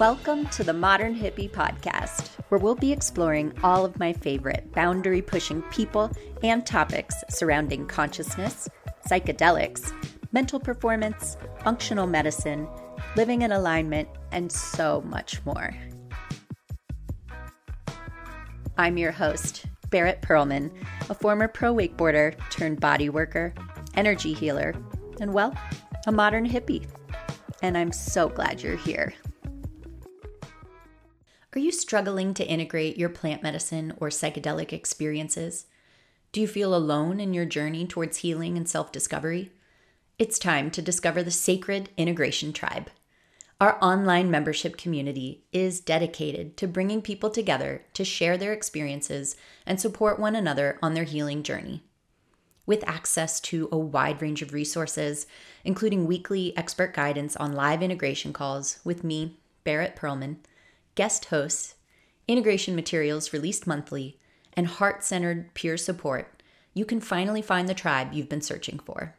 Welcome to the Modern Hippie Podcast, where we'll be exploring all of my favorite boundary pushing people and topics surrounding consciousness, psychedelics, mental performance, functional medicine, living in alignment, and so much more. I'm your host, Barrett Perlman, a former pro wakeboarder turned body worker, energy healer, and well, a modern hippie. And I'm so glad you're here. Are you struggling to integrate your plant medicine or psychedelic experiences? Do you feel alone in your journey towards healing and self discovery? It's time to discover the Sacred Integration Tribe. Our online membership community is dedicated to bringing people together to share their experiences and support one another on their healing journey. With access to a wide range of resources, including weekly expert guidance on live integration calls with me, Barrett Perlman, guest hosts, integration materials released monthly, and heart centered peer support, you can finally find the tribe you've been searching for.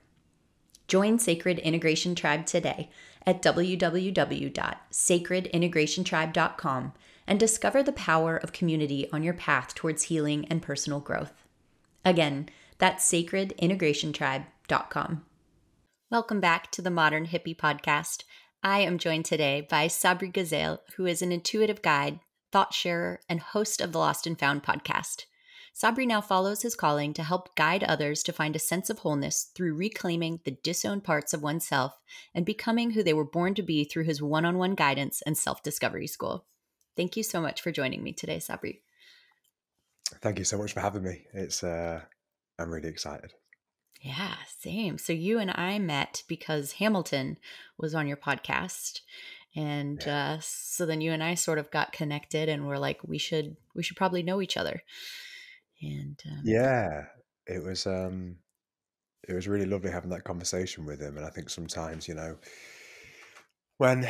Join Sacred Integration Tribe today at www.sacredintegrationtribe.com and discover the power of community on your path towards healing and personal growth. Again, that's sacredintegrationtribe.com. Welcome back to the Modern Hippie Podcast. I am joined today by Sabri Gazail, who is an intuitive guide, thought sharer, and host of the Lost and Found podcast. Sabri now follows his calling to help guide others to find a sense of wholeness through reclaiming the disowned parts of oneself and becoming who they were born to be through his one on one guidance and self discovery school. Thank you so much for joining me today, Sabri. Thank you so much for having me. It's uh, I'm really excited. Yeah, same. So you and I met because Hamilton was on your podcast. And yeah. uh, so then you and I sort of got connected and we're like, we should we should probably know each other. And um, yeah, it was um it was really lovely having that conversation with him. And I think sometimes, you know, when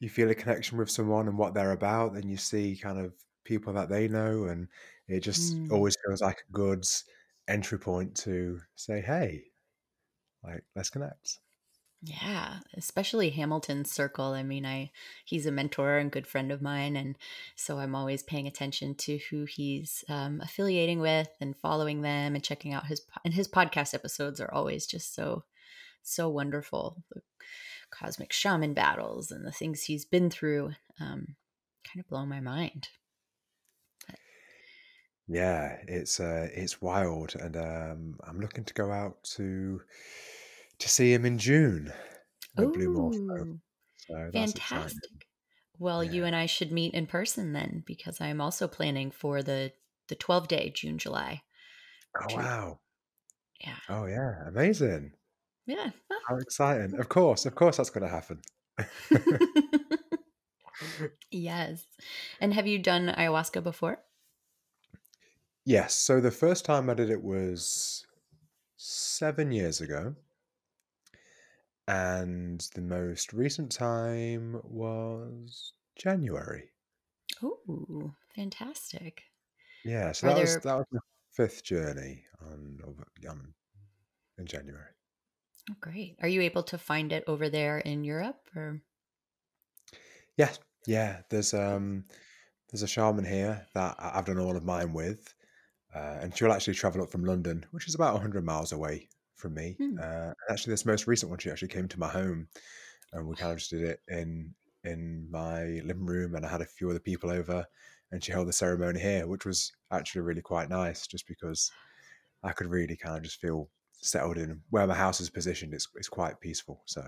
you feel a connection with someone and what they're about, then you see kind of people that they know and it just mm. always feels like a good entry point to say, hey, like let's connect. Yeah, especially Hamilton's circle. I mean, I he's a mentor and good friend of mine, and so I'm always paying attention to who he's um, affiliating with and following them and checking out his and his podcast episodes are always just so so wonderful. The cosmic shaman battles and the things he's been through um, kind of blow my mind. Yeah, it's uh, it's wild, and um, I'm looking to go out to to see him in June at Blue Morpho. So fantastic! Well, you and I should meet in person then, because I'm also planning for the the 12 day June July. Oh wow! Yeah. Oh yeah, amazing! Yeah. How exciting! Of course, of course, that's going to happen. yes. And have you done ayahuasca before? Yes. So the first time I did it was seven years ago. And the most recent time was January. Oh, fantastic. Yeah, so Are that was that was the fifth journey on, um, in January. Oh, great. Are you able to find it over there in Europe or? Yeah, yeah. There's um there's a shaman here that I've done all of mine with, uh, and she'll actually travel up from London, which is about 100 miles away from me. Hmm. Uh, actually, this most recent one, she actually came to my home, and we kind of just did it in in my living room, and I had a few other people over, and she held the ceremony here, which was actually really quite nice, just because I could really kind of just feel settled in where my house is positioned. It's it's quite peaceful. So,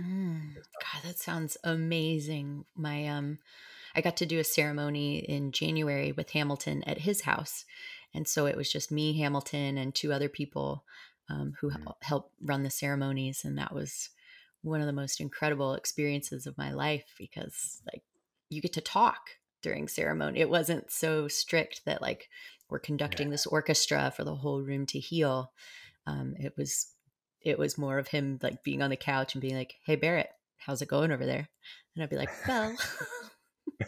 mm. God, that sounds amazing. My um, I got to do a ceremony in January with Hamilton at his house, and so it was just me, Hamilton, and two other people um, who mm. helped run the ceremonies. And that was one of the most incredible experiences of my life because, like, you get to talk during ceremony. It wasn't so strict that, like, we're conducting yeah. this orchestra for the whole room to heal. Um, it was it was more of him like being on the couch and being like, "Hey Barrett, how's it going over there?" And I'd be like, "Well,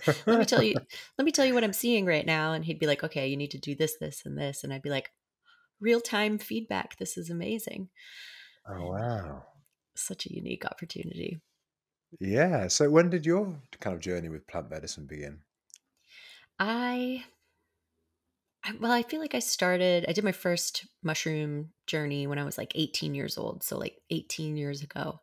let me tell you let me tell you what i'm seeing right now and he'd be like okay you need to do this this and this and i'd be like real time feedback this is amazing oh wow such a unique opportunity Yeah. So when did your kind of journey with plant medicine begin? I I, well, I feel like I started, I did my first mushroom journey when I was like 18 years old. So, like 18 years ago.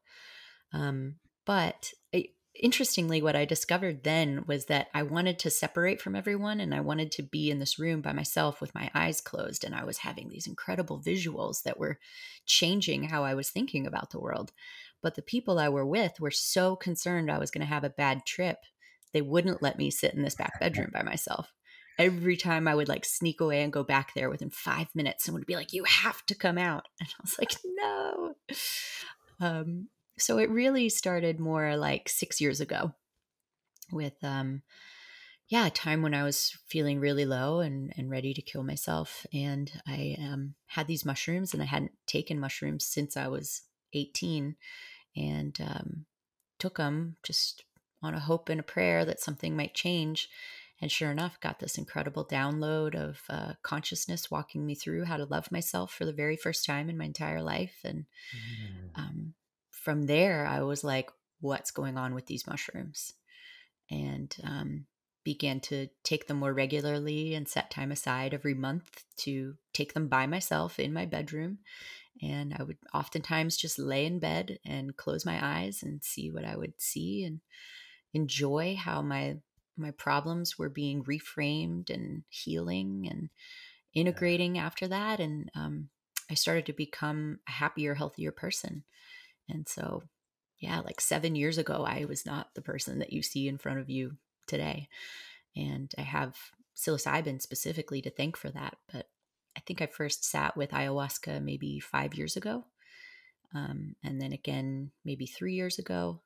Um, but I, interestingly, what I discovered then was that I wanted to separate from everyone and I wanted to be in this room by myself with my eyes closed. And I was having these incredible visuals that were changing how I was thinking about the world. But the people I were with were so concerned I was going to have a bad trip, they wouldn't let me sit in this back bedroom by myself every time I would like sneak away and go back there within five minutes, someone would be like, You have to come out. And I was like, No. Um, so it really started more like six years ago with, um, yeah, a time when I was feeling really low and, and ready to kill myself. And I um, had these mushrooms, and I hadn't taken mushrooms since I was 18 and um, took them just on a hope and a prayer that something might change. And sure enough, got this incredible download of uh, consciousness walking me through how to love myself for the very first time in my entire life. And mm. um, from there, I was like, what's going on with these mushrooms? And um, began to take them more regularly and set time aside every month to take them by myself in my bedroom. And I would oftentimes just lay in bed and close my eyes and see what I would see and enjoy how my my problems were being reframed and healing and integrating after that and um, i started to become a happier healthier person and so yeah like seven years ago i was not the person that you see in front of you today. And i have psilocybin specifically to thank for that but i think i first sat with ayahuasca maybe five years ago um, and then again maybe three years ago.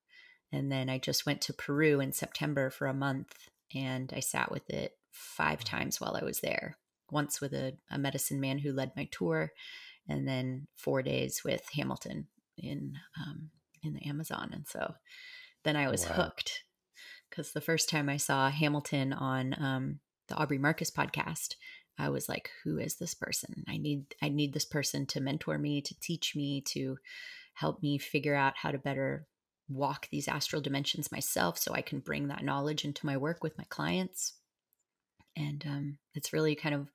And then I just went to Peru in September for a month and I sat with it five times while I was there. Once with a, a medicine man who led my tour, and then four days with Hamilton in um, in the Amazon. And so then I was wow. hooked because the first time I saw Hamilton on um, the Aubrey Marcus podcast, I was like, "Who is this person? I need I need this person to mentor me, to teach me, to help me figure out how to better walk these astral dimensions myself so I can bring that knowledge into my work with my clients. And um, it's really kind of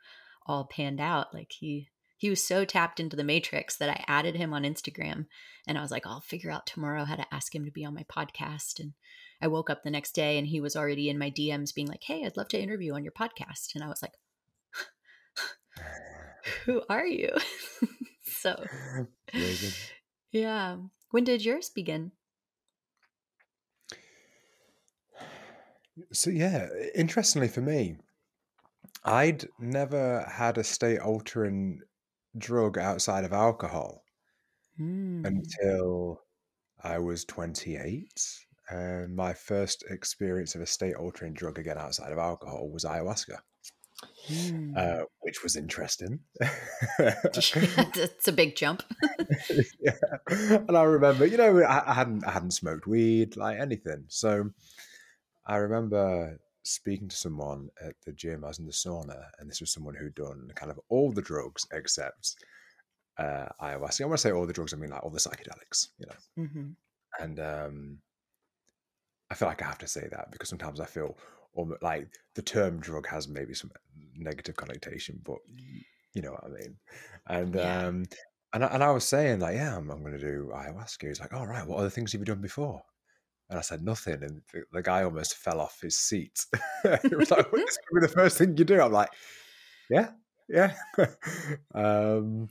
all panned out. Like he he was so tapped into the matrix that I added him on Instagram and I was like, I'll figure out tomorrow how to ask him to be on my podcast. And I woke up the next day and he was already in my DMs being like, Hey, I'd love to interview on your podcast. And I was like, Who are you? so, yeah. When did yours begin? So yeah, interestingly for me, I'd never had a state altering drug outside of alcohol mm. until I was 28. And my first experience of a state altering drug again outside of alcohol was ayahuasca. Mm. Uh, which was interesting. it's a big jump. yeah, and I remember, you know, I, I hadn't I hadn't smoked weed like anything, so I remember speaking to someone at the gym. I was in the sauna, and this was someone who'd done kind of all the drugs except uh, ayahuasca. I want to say all the drugs. I mean like all the psychedelics, you know. Mm-hmm. And um, I feel like I have to say that because sometimes I feel almost like the term drug has maybe some negative connotation, but you know what I mean. And yeah. um, and I, and I was saying like, yeah, I'm, I'm going to do ayahuasca. He's like, all right, what other things have you done before? And I said nothing, and the, the guy almost fell off his seat. he was like, "This could be the first thing you do." I'm like, "Yeah, yeah." um,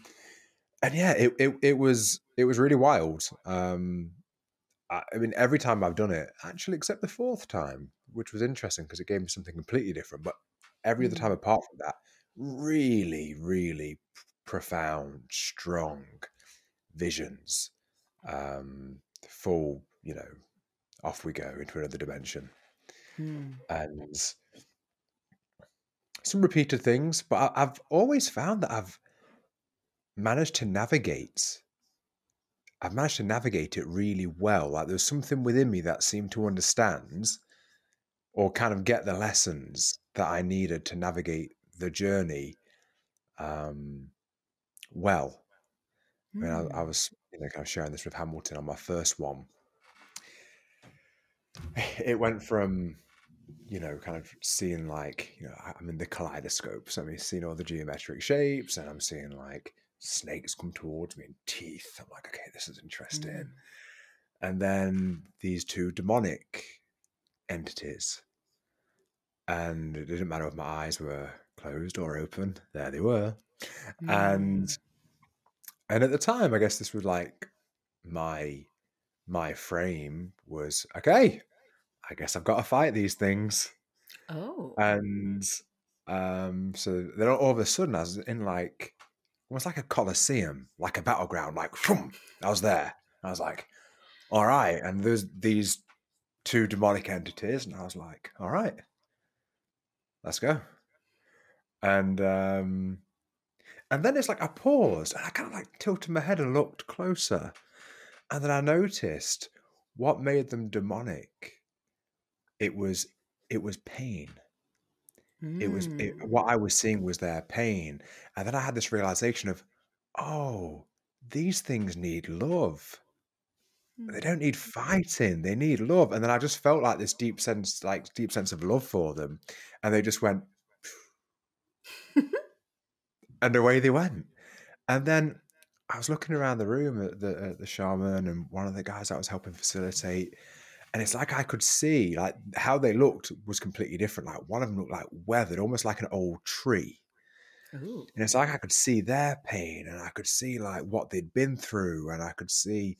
and yeah, it, it it was it was really wild. Um, I, I mean, every time I've done it, actually, except the fourth time, which was interesting because it gave me something completely different. But every other time mm. apart from that, really, really profound, strong visions, um, full, you know, off we go into another dimension. Hmm. And some repeated things, but I've always found that I've managed to navigate. I've managed to navigate it really well. Like there's something within me that seemed to understand or kind of get the lessons that I needed to navigate the journey um, well. I mean, I, I, hmm. was you know kind of sharing this with Hamilton on my first one, it went from you know, kind of seeing like, you know, I'm in the kaleidoscope. So I'm seeing all the geometric shapes and I'm seeing like snakes come towards me and teeth. I'm like, okay, this is interesting. Mm. And then these two demonic entities. And it didn't matter if my eyes were closed or open, there they were. Mm. And and at the time, I guess this was like my my frame was okay, I guess I've got to fight these things. Oh. And um, so then all of a sudden I was in like almost like a coliseum, like a battleground, like I was there. I was like, all right. And there's these two demonic entities, and I was like, all right, let's go. And um and then it's like I paused and I kind of like tilted my head and looked closer. And then I noticed what made them demonic it was it was pain. It was it, Mm. what I was seeing was their pain, and then I had this realization of, oh, these things need love. They don't need Mm. fighting. They need love. And then I just felt like this deep sense, like deep sense of love for them, and they just went, and away they went. And then I was looking around the room at the at the shaman and one of the guys that was helping facilitate, and it's like I could see like how they looked was completely different. Like one of them looked like weathered, almost like an old tree. Ooh. And it's like I could see their pain and I could see like what they'd been through and I could see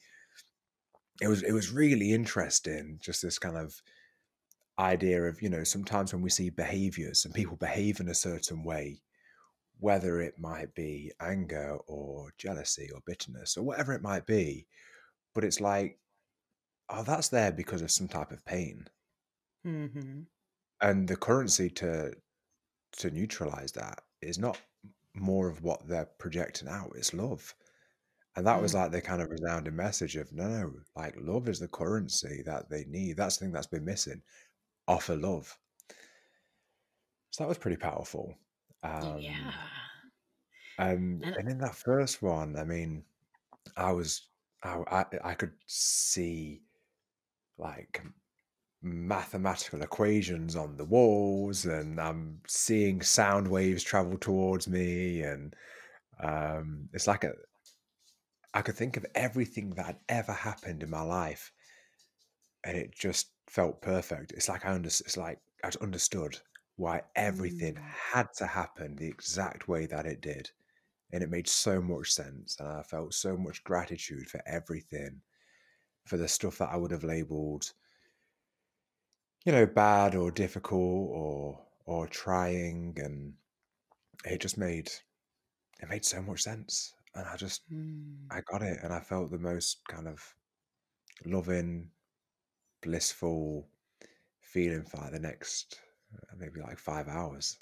it was it was really interesting, just this kind of idea of, you know, sometimes when we see behaviors and people behave in a certain way, whether it might be anger or jealousy or bitterness or whatever it might be, but it's like oh, that's there because of some type of pain. Mm-hmm. And the currency to to neutralize that is not more of what they're projecting out, it's love. And that was Mm. like the kind of resounding message of no, no, like love is the currency that they need. That's the thing that's been missing. Offer love. So that was pretty powerful. Um, Yeah. and And and in that first one, I mean, I was I I, I could see like mathematical equations on the walls and I'm seeing sound waves travel towards me and um, it's like a I could think of everything that had ever happened in my life and it just felt perfect. It's like I under, it's like I understood why everything Mm. had to happen the exact way that it did. And it made so much sense and I felt so much gratitude for everything for the stuff that I would have labeled you know, bad or difficult or or trying and it just made it made so much sense. And I just Mm. I got it and I felt the most kind of loving, blissful feeling for the next maybe like five hours.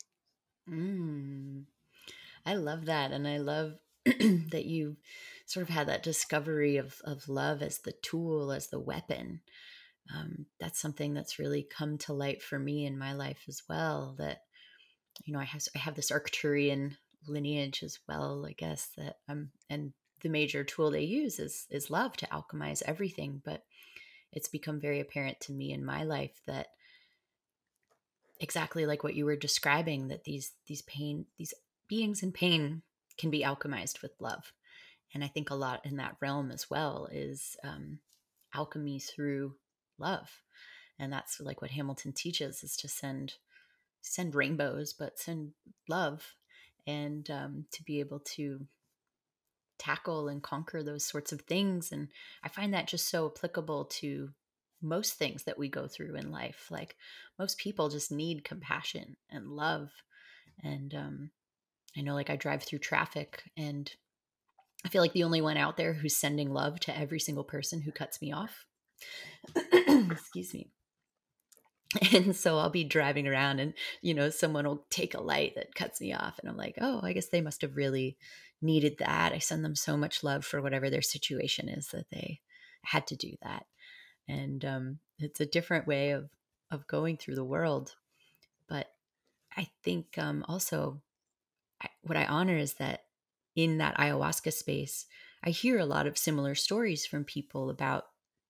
Mm. I love that. And I love that you sort of had that discovery of, of love as the tool, as the weapon. Um, that's something that's really come to light for me in my life as well. That, you know, I have, I have this Arcturian lineage as well, I guess, that um, and the major tool they use is, is love to alchemize everything. But it's become very apparent to me in my life that exactly like what you were describing that these these pain these beings in pain can be alchemized with love. And i think a lot in that realm as well is um, alchemy through love. And that's like what hamilton teaches is to send send rainbows but send love and um, to be able to tackle and conquer those sorts of things. And i find that just so applicable to most things that we go through in life like most people just need compassion and love and um, i know like i drive through traffic and i feel like the only one out there who's sending love to every single person who cuts me off excuse me and so i'll be driving around and you know someone will take a light that cuts me off and i'm like oh i guess they must have really needed that. I send them so much love for whatever their situation is that they had to do that and um, it's a different way of of going through the world but i think um, also I, what i honor is that in that ayahuasca space i hear a lot of similar stories from people about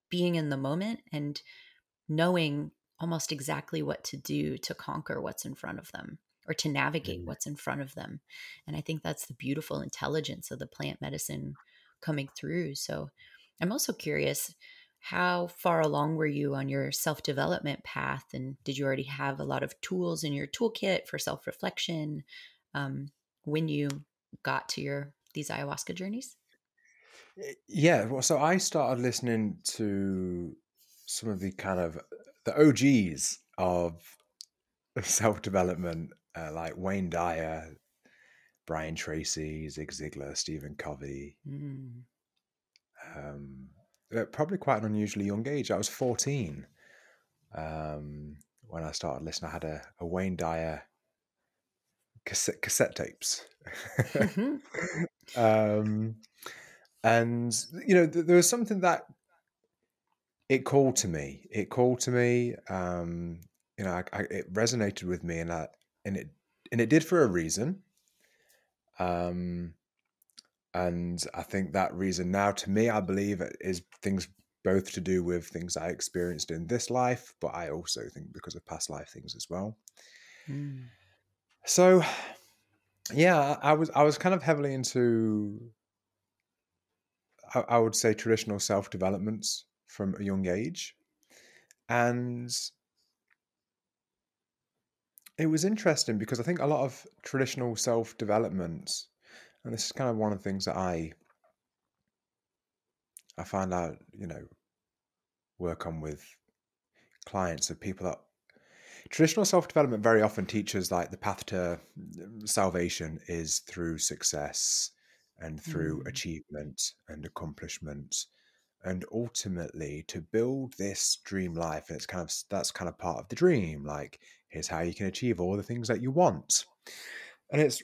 being in the moment and knowing almost exactly what to do to conquer what's in front of them or to navigate mm. what's in front of them. And I think that's the beautiful intelligence of the plant medicine coming through. So I'm also curious how far along were you on your self development path? And did you already have a lot of tools in your toolkit for self reflection um, when you got to your these ayahuasca journeys? Yeah, well, so I started listening to some of the kind of the OGs of self development, uh, like Wayne Dyer, Brian Tracy, Zig Ziglar, Stephen Covey. Mm. Um, at probably quite an unusually young age. I was 14 um, when I started listening. I had a, a Wayne Dyer cassette, cassette tapes. Mm-hmm. um, and, you know, th- there was something that it called to me. It called to me. Um, you know, I, I, it resonated with me, and I, and it and it did for a reason. Um, and I think that reason now, to me, I believe is things both to do with things I experienced in this life, but I also think because of past life things as well. Mm. So, yeah, I was I was kind of heavily into, I, I would say, traditional self developments from a young age, and it was interesting because I think a lot of traditional self development and this is kind of one of the things that I I find out, you know, work on with clients of people that traditional self development very often teaches like the path to mm, salvation is through success and through mm. achievement and accomplishment and ultimately to build this dream life and it's kind of that's kind of part of the dream like here's how you can achieve all the things that you want and it's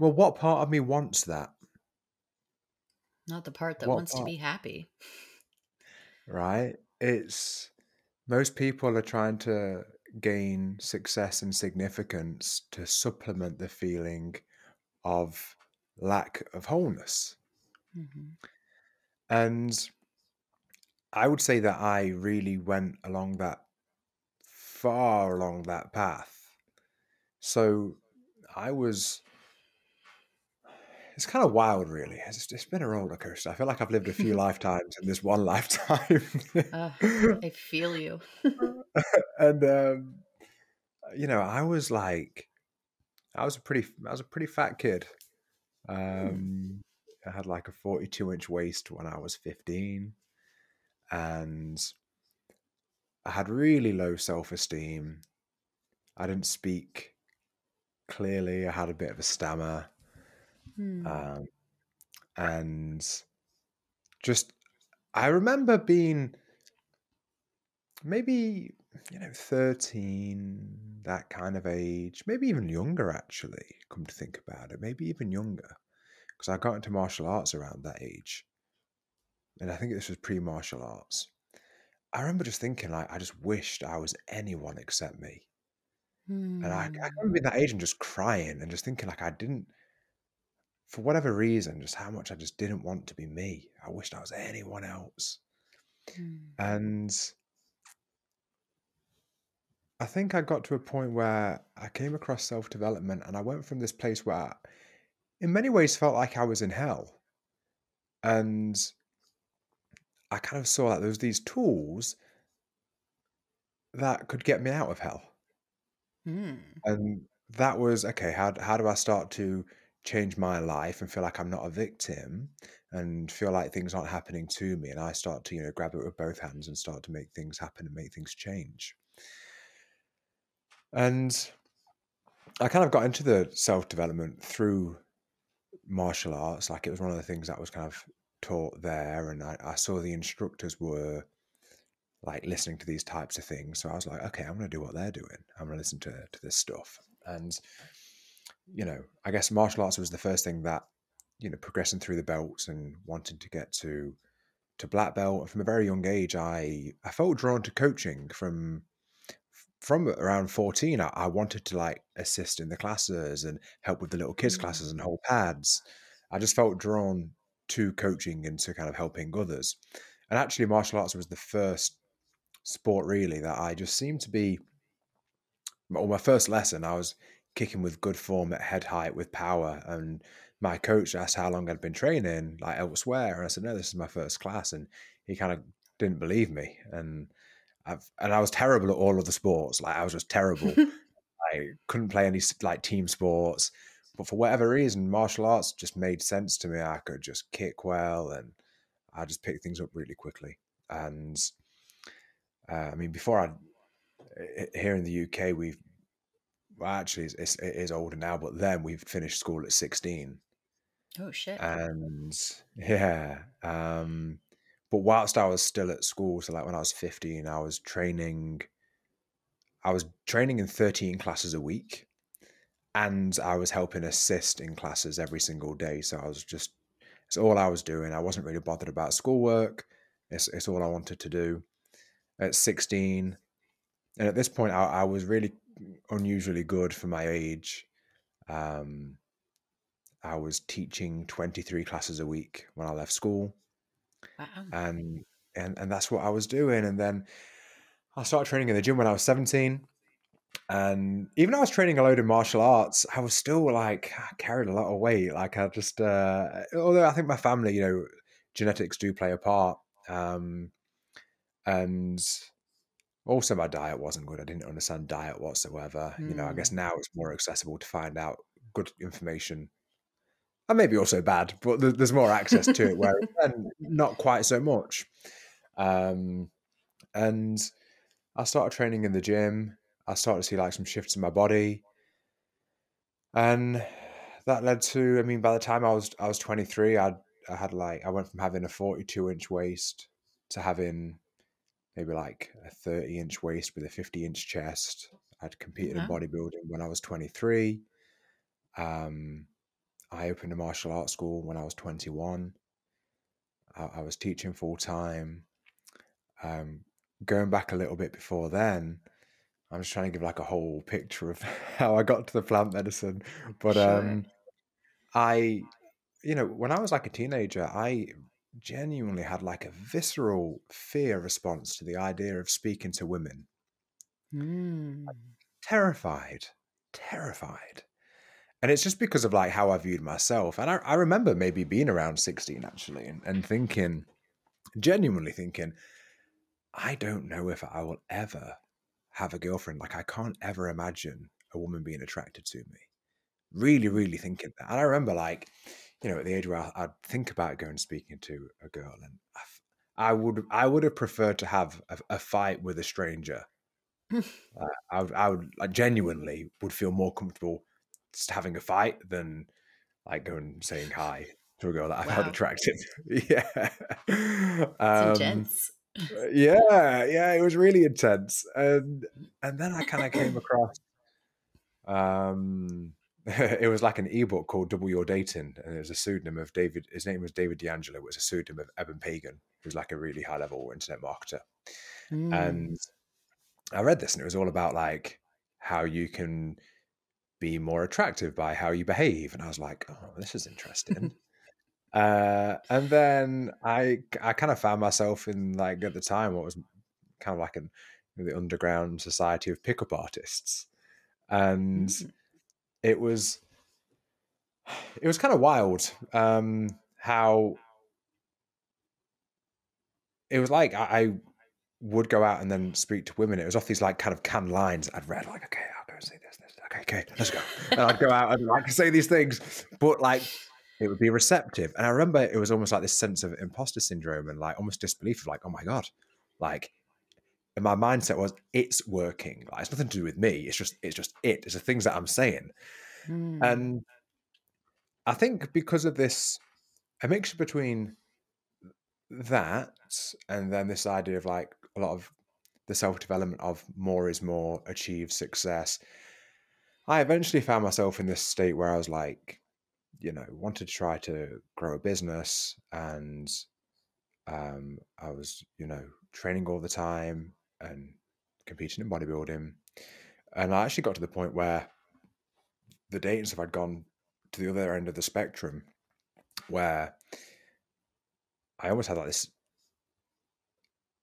well, what part of me wants that? Not the part that what wants part? to be happy. Right? It's most people are trying to gain success and significance to supplement the feeling of lack of wholeness. Mm-hmm. And I would say that I really went along that far along that path. So I was it's kind of wild, really. It's, it's been a roller coaster. I feel like I've lived a few lifetimes in this one lifetime. uh, I feel you. and um, you know, I was like, I was a pretty, I was a pretty fat kid. Hmm. Um, I had like a forty-two inch waist when I was fifteen, and I had really low self-esteem. I didn't speak clearly. I had a bit of a stammer. Hmm. Um, and just, I remember being maybe, you know, 13, that kind of age, maybe even younger, actually, come to think about it, maybe even younger, because I got into martial arts around that age. And I think this was pre martial arts. I remember just thinking, like, I just wished I was anyone except me. And I, I hmm. remember being that age and just crying and just thinking, like, I didn't, for whatever reason, just how much I just didn't want to be me. I wished I was anyone else. Mm. And I think I got to a point where I came across self development and I went from this place where, I, in many ways, felt like I was in hell. And I kind of saw that there was these tools that could get me out of hell. Mm. And that was okay, how, how do I start to change my life and feel like I'm not a victim and feel like things aren't happening to me and I start to you know grab it with both hands and start to make things happen and make things change. And I kind of got into the self development through martial arts. Like it was one of the things that was kind of taught there, and I, I saw the instructors were like listening to these types of things. So I was like, okay, I'm going to do what they're doing. I'm going to listen to to this stuff. And you know, I guess martial arts was the first thing that, you know, progressing through the belts and wanting to get to to black belt. From a very young age, I I felt drawn to coaching from from around 14 I, I wanted to like assist in the classes and help with the little kids mm-hmm. classes and hold pads i just felt drawn to coaching and to kind of helping others and actually martial arts was the first sport really that I just seemed to be. Well, my first lesson, I was kicking with good form at head height with power, and my coach asked how long I'd been training, like elsewhere, and I said, "No, this is my first class," and he kind of didn't believe me, and I've, and I was terrible at all of the sports. Like I was just terrible. I couldn't play any like team sports, but for whatever reason, martial arts just made sense to me. I could just kick well, and I just picked things up really quickly. And uh, I mean, before I here in the UK, we've well, actually it's, it is older now, but then we've finished school at sixteen. Oh shit! And yeah, um, but whilst I was still at school, so like when I was fifteen, I was training. I was training in thirteen classes a week, and I was helping assist in classes every single day. So I was just it's all I was doing. I wasn't really bothered about schoolwork. It's it's all I wanted to do. At sixteen, and at this point, I, I was really unusually good for my age. Um, I was teaching 23 classes a week when I left school. Wow. And and and that's what I was doing. And then I started training in the gym when I was 17. And even though I was training a load of martial arts, I was still like I carried a lot of weight. Like I just uh although I think my family, you know, genetics do play a part. Um and also my diet wasn't good. I didn't understand diet whatsoever. Mm. You know, I guess hmm. now it's more accessible to find out good information and maybe also bad, but there's more access to it where not quite so much. Um, and I started training in the gym. I started to see like some shifts in my body, and that led to. I mean, by the time I was I was 23, I I had like I went from having a 42 inch waist to having maybe like a 30 inch waist with a 50 inch chest. I'd competed in bodybuilding when I was 23. Um, I opened a martial arts school when I was 21. I, I was teaching full time. Um, going back a little bit before then, I'm just trying to give like a whole picture of how I got to the plant medicine. But sure. um, I, you know, when I was like a teenager, I genuinely had like a visceral fear response to the idea of speaking to women. Mm. Terrified, terrified and it's just because of like how I viewed myself. And I, I remember maybe being around 16 actually and, and thinking, genuinely thinking, I don't know if I will ever have a girlfriend. Like I can't ever imagine a woman being attracted to me. Really, really thinking that. And I remember like, you know, at the age where I'd think about going speaking to a girl and I would I would have preferred to have a, a fight with a stranger. uh, I, would, I would I genuinely would feel more comfortable just having a fight than like going saying hi to a girl that I wow. found attractive. yeah. Um, intense. Uh, yeah, yeah, it was really intense. And and then I kind of came across um it was like an ebook called Double Your Dating, and it was a pseudonym of David. His name was David D'Angelo. It was a pseudonym of Eben Pagan, who's like a really high level internet marketer. Mm. And I read this, and it was all about like how you can be more attractive by how you behave. And I was like, oh, this is interesting. uh, and then I I kind of found myself in like at the time what was kind of like an the underground society of pickup artists, and mm. It was it was kind of wild um, how it was like I, I would go out and then speak to women. It was off these like kind of canned lines I'd read, like, okay, I'll go and say this, this, okay, okay, let's go. And I'd go out and like say these things, but like it would be receptive. And I remember it was almost like this sense of imposter syndrome and like almost disbelief of like, oh my God, like and my mindset was it's working. Like it's nothing to do with me. It's just it's just it. It's the things that I'm saying. Mm. And I think because of this a mixture between that and then this idea of like a lot of the self development of more is more, achieve success, I eventually found myself in this state where I was like, you know, wanted to try to grow a business and um, I was, you know, training all the time and competing in bodybuilding. And I actually got to the point where the dating stuff had gone to the other end of the spectrum where I almost had like this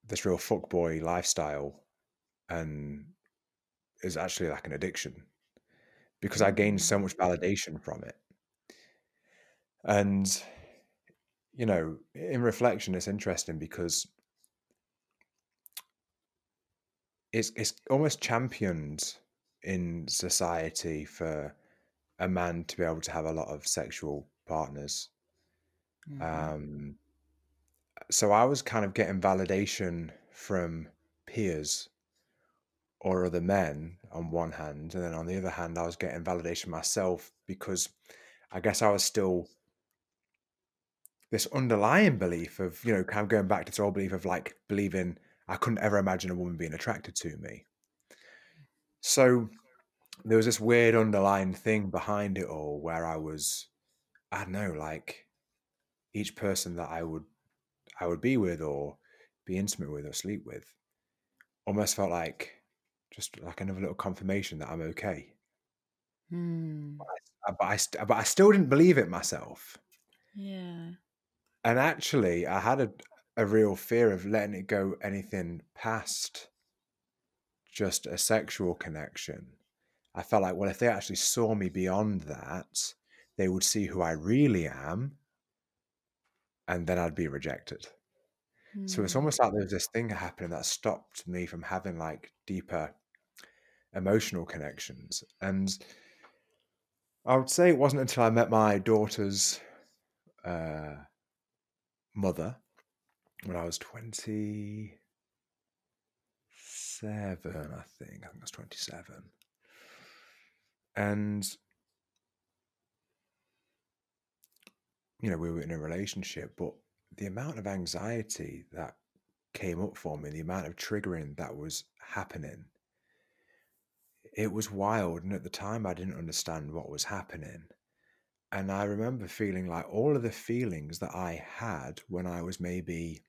this real fuckboy lifestyle and is actually like an addiction because I gained so much Mm. validation from it. And, you know, in reflection, it's interesting because it's it's almost championed in society for a man to be able to have a lot of sexual partners. Mhm. Um, so I was kind of getting validation from peers or other men on one hand, and then on the other hand, I was getting validation myself because I guess I was still this underlying belief of you know kind of going back to this old belief of like believing I couldn't ever imagine a woman being attracted to me. So there was this weird underlying thing behind it all where I was, I don't know, like each person that I would I would be with or be intimate with or sleep with almost felt like just like another little confirmation that I'm okay. Hmm. But I, st- but I still didn't believe it myself. Yeah. And actually, I had a, a real fear of letting it go anything past just a sexual connection. I felt like, well, if they actually saw me beyond that, they would see who I really am, and then I'd be rejected. So it's Hmm. almost like there was this thing happening that stopped me from having like deeper emotional connections. And I would say it wasn't until I met my daughter's uh, mother when I was 27, I think. I think I was 27. And, you know, we were in a relationship, but the amount of anxiety that came up for me, the amount of triggering that was happening, it was wild. And at the time, I didn't understand what was happening. And I remember feeling like all of the feelings that I had when I was maybe,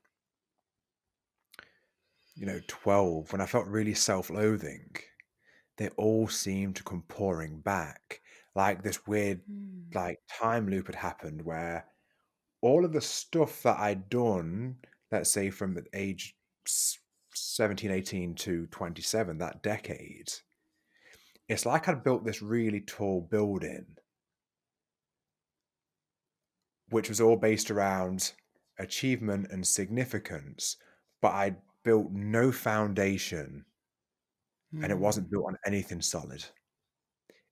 you know, 12, when I felt really self loathing, they all seemed to come pouring back. Like this weird, Hmm. like time loop had happened where all of the stuff that I'd done, let's say from the age s- 17, 18 to 27, that decade, it's like I'd built this really tall building, which was all based around achievement and significance, but I built no foundation and it Hmm. wasn't built on anything solid.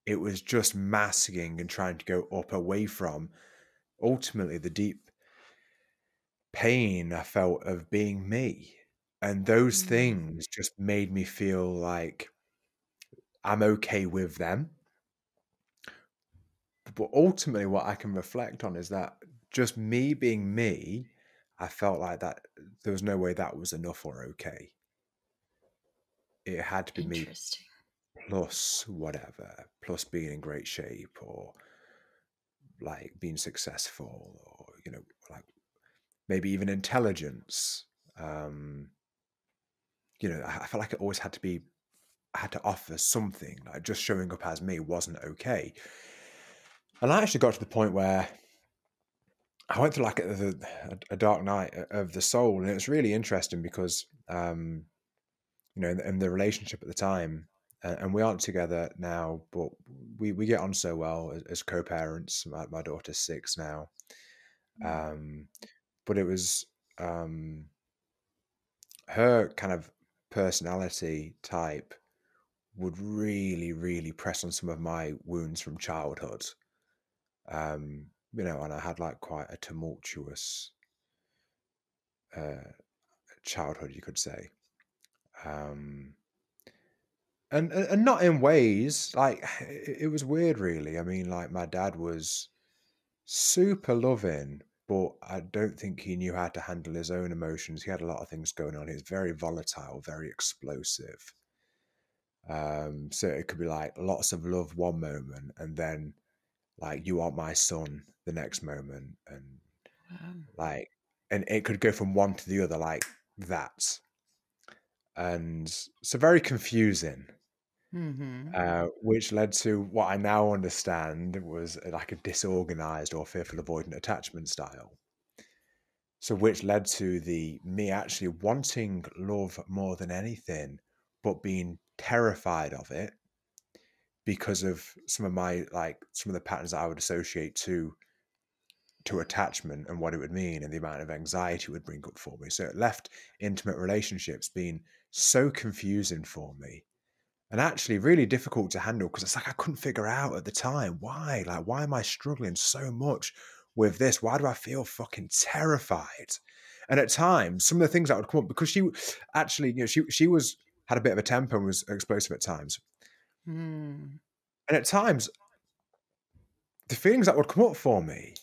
It was just masking and trying to go up away from ultimately the deep pain I felt of being me. And those Hmm. things just made me feel like I'm okay with them. But ultimately, what I can reflect on is that just me being me, I felt like that there was no way that was enough or okay. It had to be me plus whatever, plus being in great shape or like being successful or, you know, like maybe even intelligence. Um, you know, I I felt like it always had to be, I had to offer something. Like just showing up as me wasn't okay. And I actually got to the point where I went through like a, a, a dark night of the soul, and it was really interesting because, um, you know, in, in the relationship at the time, uh, and we aren't together now, but we we get on so well as, as co-parents. My, my daughter's six now, Hmm. um, but it was um, her kind of personality type would really, really press on some of my wounds from childhood. Um, you know, and I had like quite a tumultuous uh, childhood, you could say. Um, and and not in ways like it, it was weird, really. I mean, like my dad was super loving, but I don't think he knew how to handle his own emotions. He had a lot of things going on. He was very volatile, very explosive. Um, so it could be like lots of love one moment, and then like you are my son the next moment, and Wow. like, and it could go from one to the other like that. And so very confusing. Mm-hmm. uh, which led to what I now understand was like a disorganized or fearful avoidant attachment style. So, which led to the me actually wanting love more than anything, but being terrified of it because of some of my like some of the patterns that I would associate to to attachment and what it would mean and the amount of anxiety it would bring up for me. So it left intimate relationships being so confusing for me and actually really difficult to handle because it's like I couldn't figure out at the time why. Like, why am I struggling so much with this? Why do I feel fucking terrified? And at times, some of the things that would come up because she actually, you know, she she was had a bit of a temper and was explosive at times. Mm. And at times, the feelings that would come up for me,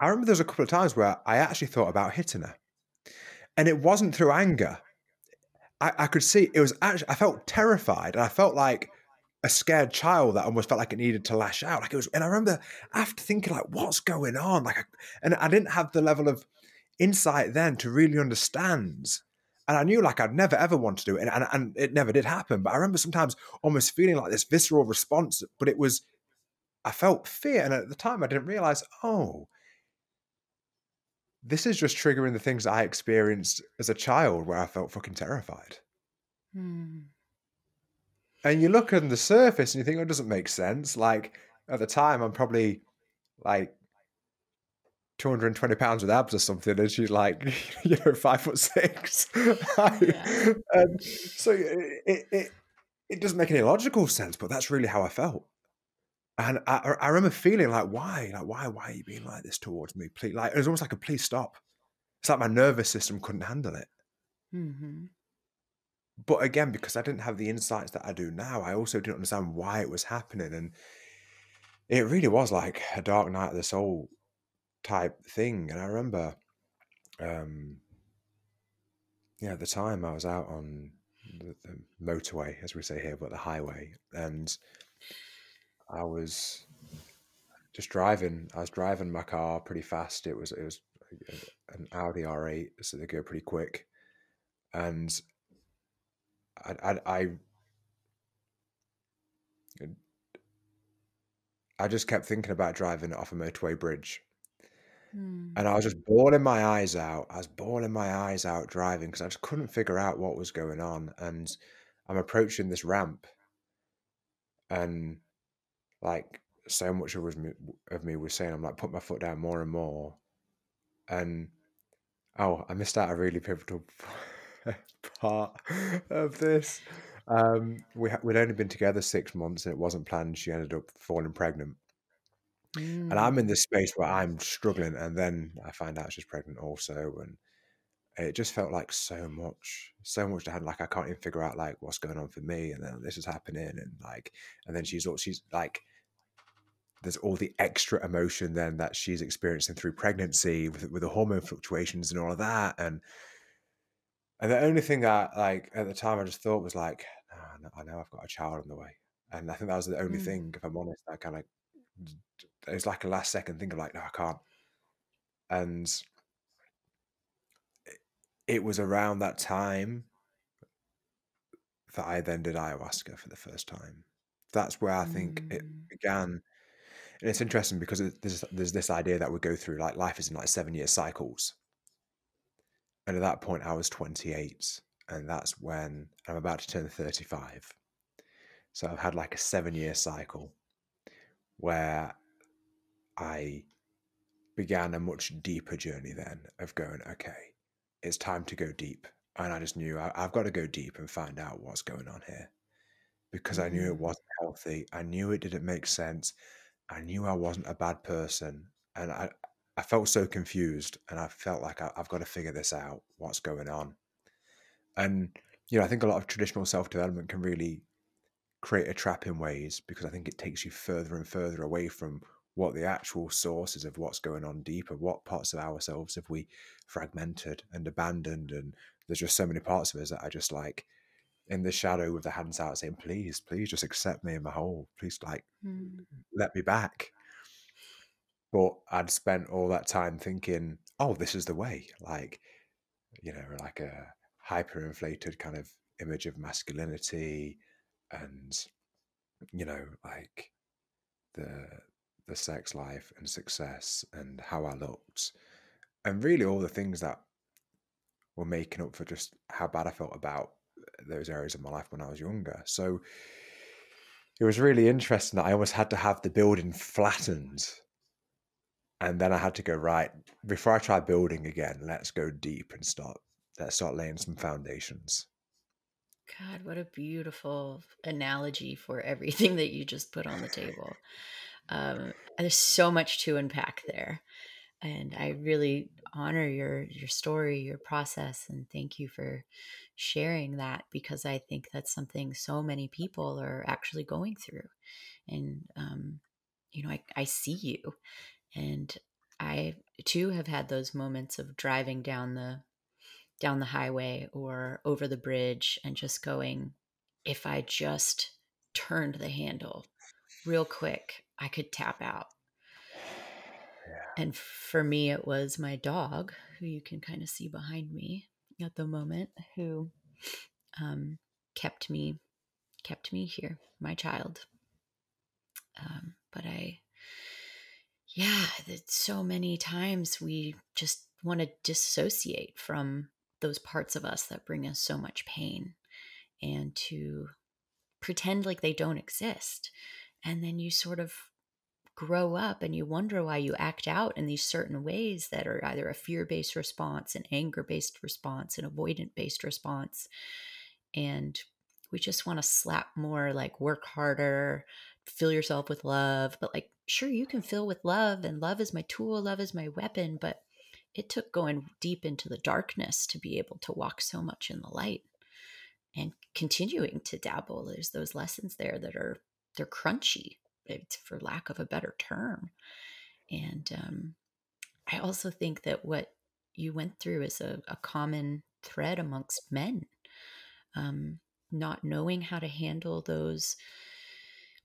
I remember there's a couple of times where I actually thought about hitting her. And it wasn't through anger. I, I could see it was actually, I felt terrified and I felt like a scared child that almost felt like it needed to lash out. Like it was, and I remember after thinking, like, what's going on? Like, I, and I didn't have the level of insight then to really understand and I knew like I'd never ever want to do it, and, and, and it never did happen. But I remember sometimes almost feeling like this visceral response, but it was I felt fear, and at the time I didn't realize, oh, this is just triggering the things I experienced as a child, where I felt fucking terrified. Mm. And you look on the surface and you think, oh, it doesn't make sense. Like at the time, I'm probably like 220 pounds with abs or something and she's like you know five foot six. Yeah. and so it, it it doesn't make any logical sense but that's really how i felt. And I, I remember feeling like why? Like why why are you being like this towards me? Please like it was almost like a please stop. It's like my nervous system couldn't handle it. Mm-hmm. but again because i didn't have the insights that i do now i also didn't understand why it was happening and it really was like a dark night of the soul type thing. And I remember, um, yeah, at the time I was out on the, the motorway, as we say here, but the highway, and I was just driving. I was driving my car pretty fast. It was it was an Audi R8, so they go pretty quick, and I I, I I just kept thinking about driving off a motorway bridge Mm. And I was just bawling my eyes out. I was bawling my eyes out driving because I just couldn't figure out what was going on. And I'm approaching this ramp, and like so much of, me, of me was saying, I'm like, put my foot down more and more. And oh, I missed out a really pivotal part of this. Um, we ha- we'd only been together six months, and it wasn't planned. She ended up falling pregnant. And Mm. I'm in this space where I'm struggling, and then I find out she's pregnant also, and it just felt like so much, so much to handle. Like I can't even figure out like what's going on for me, and then this is happening, and like, and then she's all she's like, there's all the extra emotion then that she's experiencing through pregnancy with with the hormone fluctuations and all of that, and and the only thing that like at the time I just thought was like, "No, I know I've got a child on the way, and I think that was the only Mm. thing, if I'm honest, that kind of it was like a last second thing of like, no, I can't. And it, it was around that time that I then did ayahuasca for the first time. That's where I think it Mm. began. And it's interesting because there's there's this idea that we go through like life is in like seven year cycles. And at that point, I was 28, and that's when I'm about to turn 35. So I've had like a seven year cycle where I began a much deeper journey then of going, okay, it's time to go deep. And I just knew I, have got to go deep and find out what's going on here because I knew it Mm. wasn't healthy. I knew it didn't make sense. I knew I wasn't a bad person. And I, I felt so confused and I felt like I, I've got to figure this out, what's going on. And, you know, I think a lot of traditional self development can really create a trap in ways because I think it takes you further and further away from what the actual sources of what's going on deeper. What parts of ourselves have we fragmented and abandoned? And there's just so many parts of us that are just like in the shadow with the hands out saying, please, please just accept me in my whole. Please, like, Mm. let me back. But I'd spent all that time thinking, oh, this is the way. Like, you know, like a hyperinflated kind of image of masculinity and, you know, like the the sex life and success and how I looked and really all the things that were making up for just how bad I felt about those areas of my life when I was younger. So it was really interesting that I almost had to have the building flattened. And then I had to go, right, before I try building again, let's go deep and start let's start laying some foundations. God, what a beautiful analogy for everything that you just put on the table. Um, there's so much to unpack there, and I really honor your your story, your process, and thank you for sharing that because I think that's something so many people are actually going through, and um, you know, I, I see you, and I too have had those moments of driving down the down the highway or over the bridge and just going, if I just turned the handle real quick, I could tap out. Yeah. And for me, it was my dog, who you can kind of see behind me at the moment, who um, kept me kept me here, my child. Um, but I, yeah, that so many times we just want to dissociate from those parts of us that bring us so much pain and to pretend like they don't exist. And then you sort of grow up and you wonder why you act out in these certain ways that are either a fear based response, an anger based response, an avoidant based response. And we just want to slap more like work harder, fill yourself with love. But like, sure, you can fill with love, and love is my tool, love is my weapon. But it took going deep into the darkness to be able to walk so much in the light and continuing to dabble. There's those lessons there that are they're crunchy for lack of a better term. And um, i also think that what you went through is a, a common thread amongst men um, not knowing how to handle those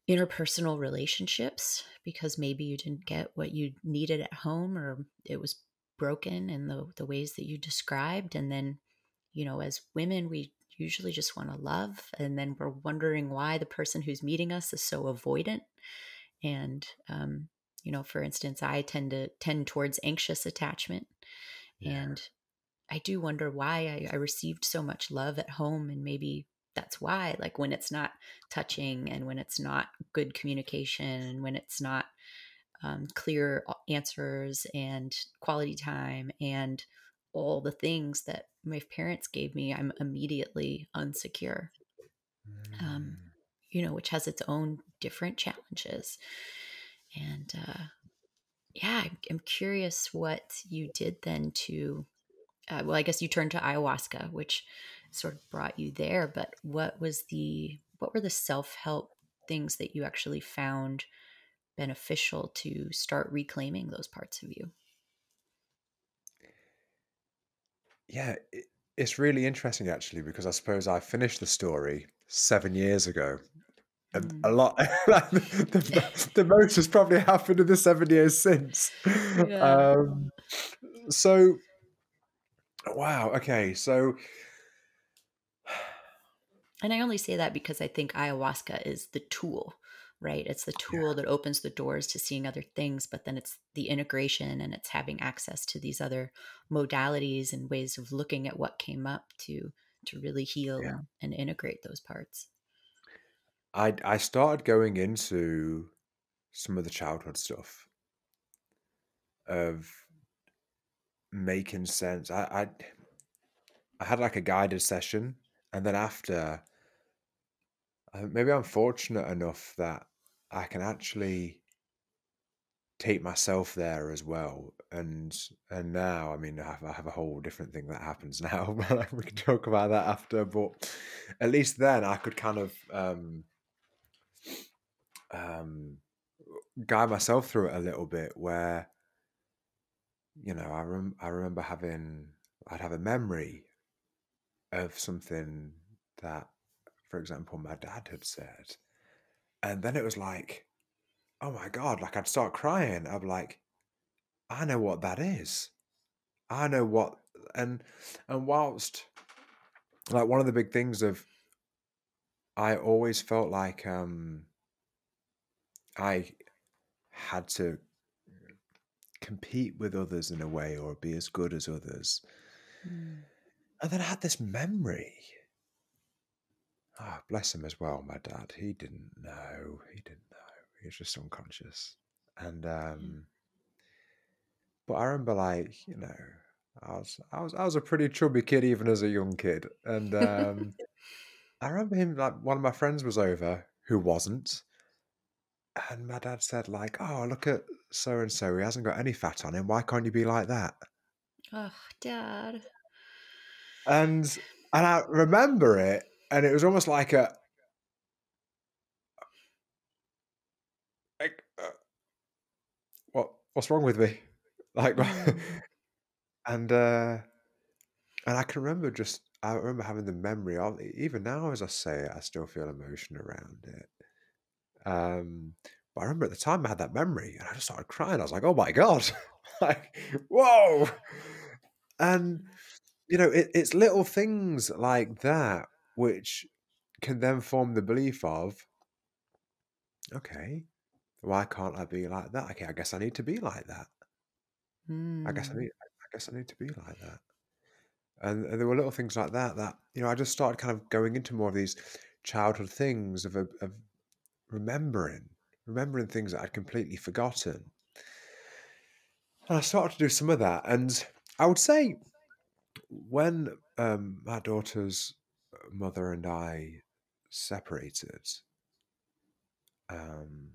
interpersonal relationships because maybe you didn't get what you needed at home or it was broken in the, the ways that you described. And then, you know, as women, we usually just want to love. And then we're wondering why the person who's meeting us is so avoidant. And, um, you know, for instance, I tend to tend towards anxious attachment. Yeah. And I do wonder why I, I received so much love at home. And maybe that's why, like when it's not touching and when it's not good communication and when it's not um, clear answers and quality time and all the things that my parents gave me, I'm immediately unsecure. Um, mm. Um, you know, which has its own different challenges. And uh, yeah, I'm curious what you did then to, uh, well, I guess you turned to ayahuasca, which sort of brought you there. But what was the, what were the self help things that you actually found beneficial to start reclaiming those parts of you? Yeah, it's really interesting actually because I suppose I finished the story seven years ago. And mm. a lot, the, the, most has probably happened in the seven years since. Yeah. Um, so, wow, okay, so. And I only say that because I think ayahuasca is the tool right? It's the tool yeah. that opens the doors to seeing other things, but then it's the integration and it's having access to these other modalities and ways of looking at what came up to to really heal yeah. and integrate those parts. I I started going into some of the childhood stuff of making sense. I I, I had like a guided session, and then after maybe I'm fortunate enough that I can actually take myself there as well. And and now, I mean, I have, I have a whole different thing that happens now. But we can talk about that after. But at least then, I could kind of um, um, guide myself through it a little bit. Where you know, I rem- I remember having I'd have a memory of something that, for example, my dad had said and then it was like, oh my God, like I'd start crying. I'm like, I know what that is. I know what and and whilst like one of the big things of I always felt like um I had to compete with others in a way or be as good as others. Mm. And then I had this memory. Ah, oh, bless him as well, my dad. He didn't know. He didn't know. He was just unconscious. And mm. um but I remember like, you know, I was I was I was a pretty chubby kid even as a young kid. And um I remember him like one of my friends was over who wasn't. And my dad said, like, oh, look at so and so. He hasn't got any fat on him. Why can't you be like that? Oh, dad. And and I remember it, and it was almost like a like uh, what what's wrong with me? Like mm. and uh and I can remember just I remember having the memory of even now as I say it, I still feel emotion around it. Um, but I remember at the time I had that memory and I just started crying. I was like, oh my God, like, whoa. And, you know, it, it's little things like that which can then form the belief of, okay, why can't I be like that? Okay, I guess I need to be like that. I guess I hmm. need, I guess I need to be like that. And, and there were little things like that that you know I just started kind of going into more of these childhood things of, of remembering, remembering things that I'd completely forgotten. And I started to do some of that. And I would say when um, my daughter's mother and I separated, um,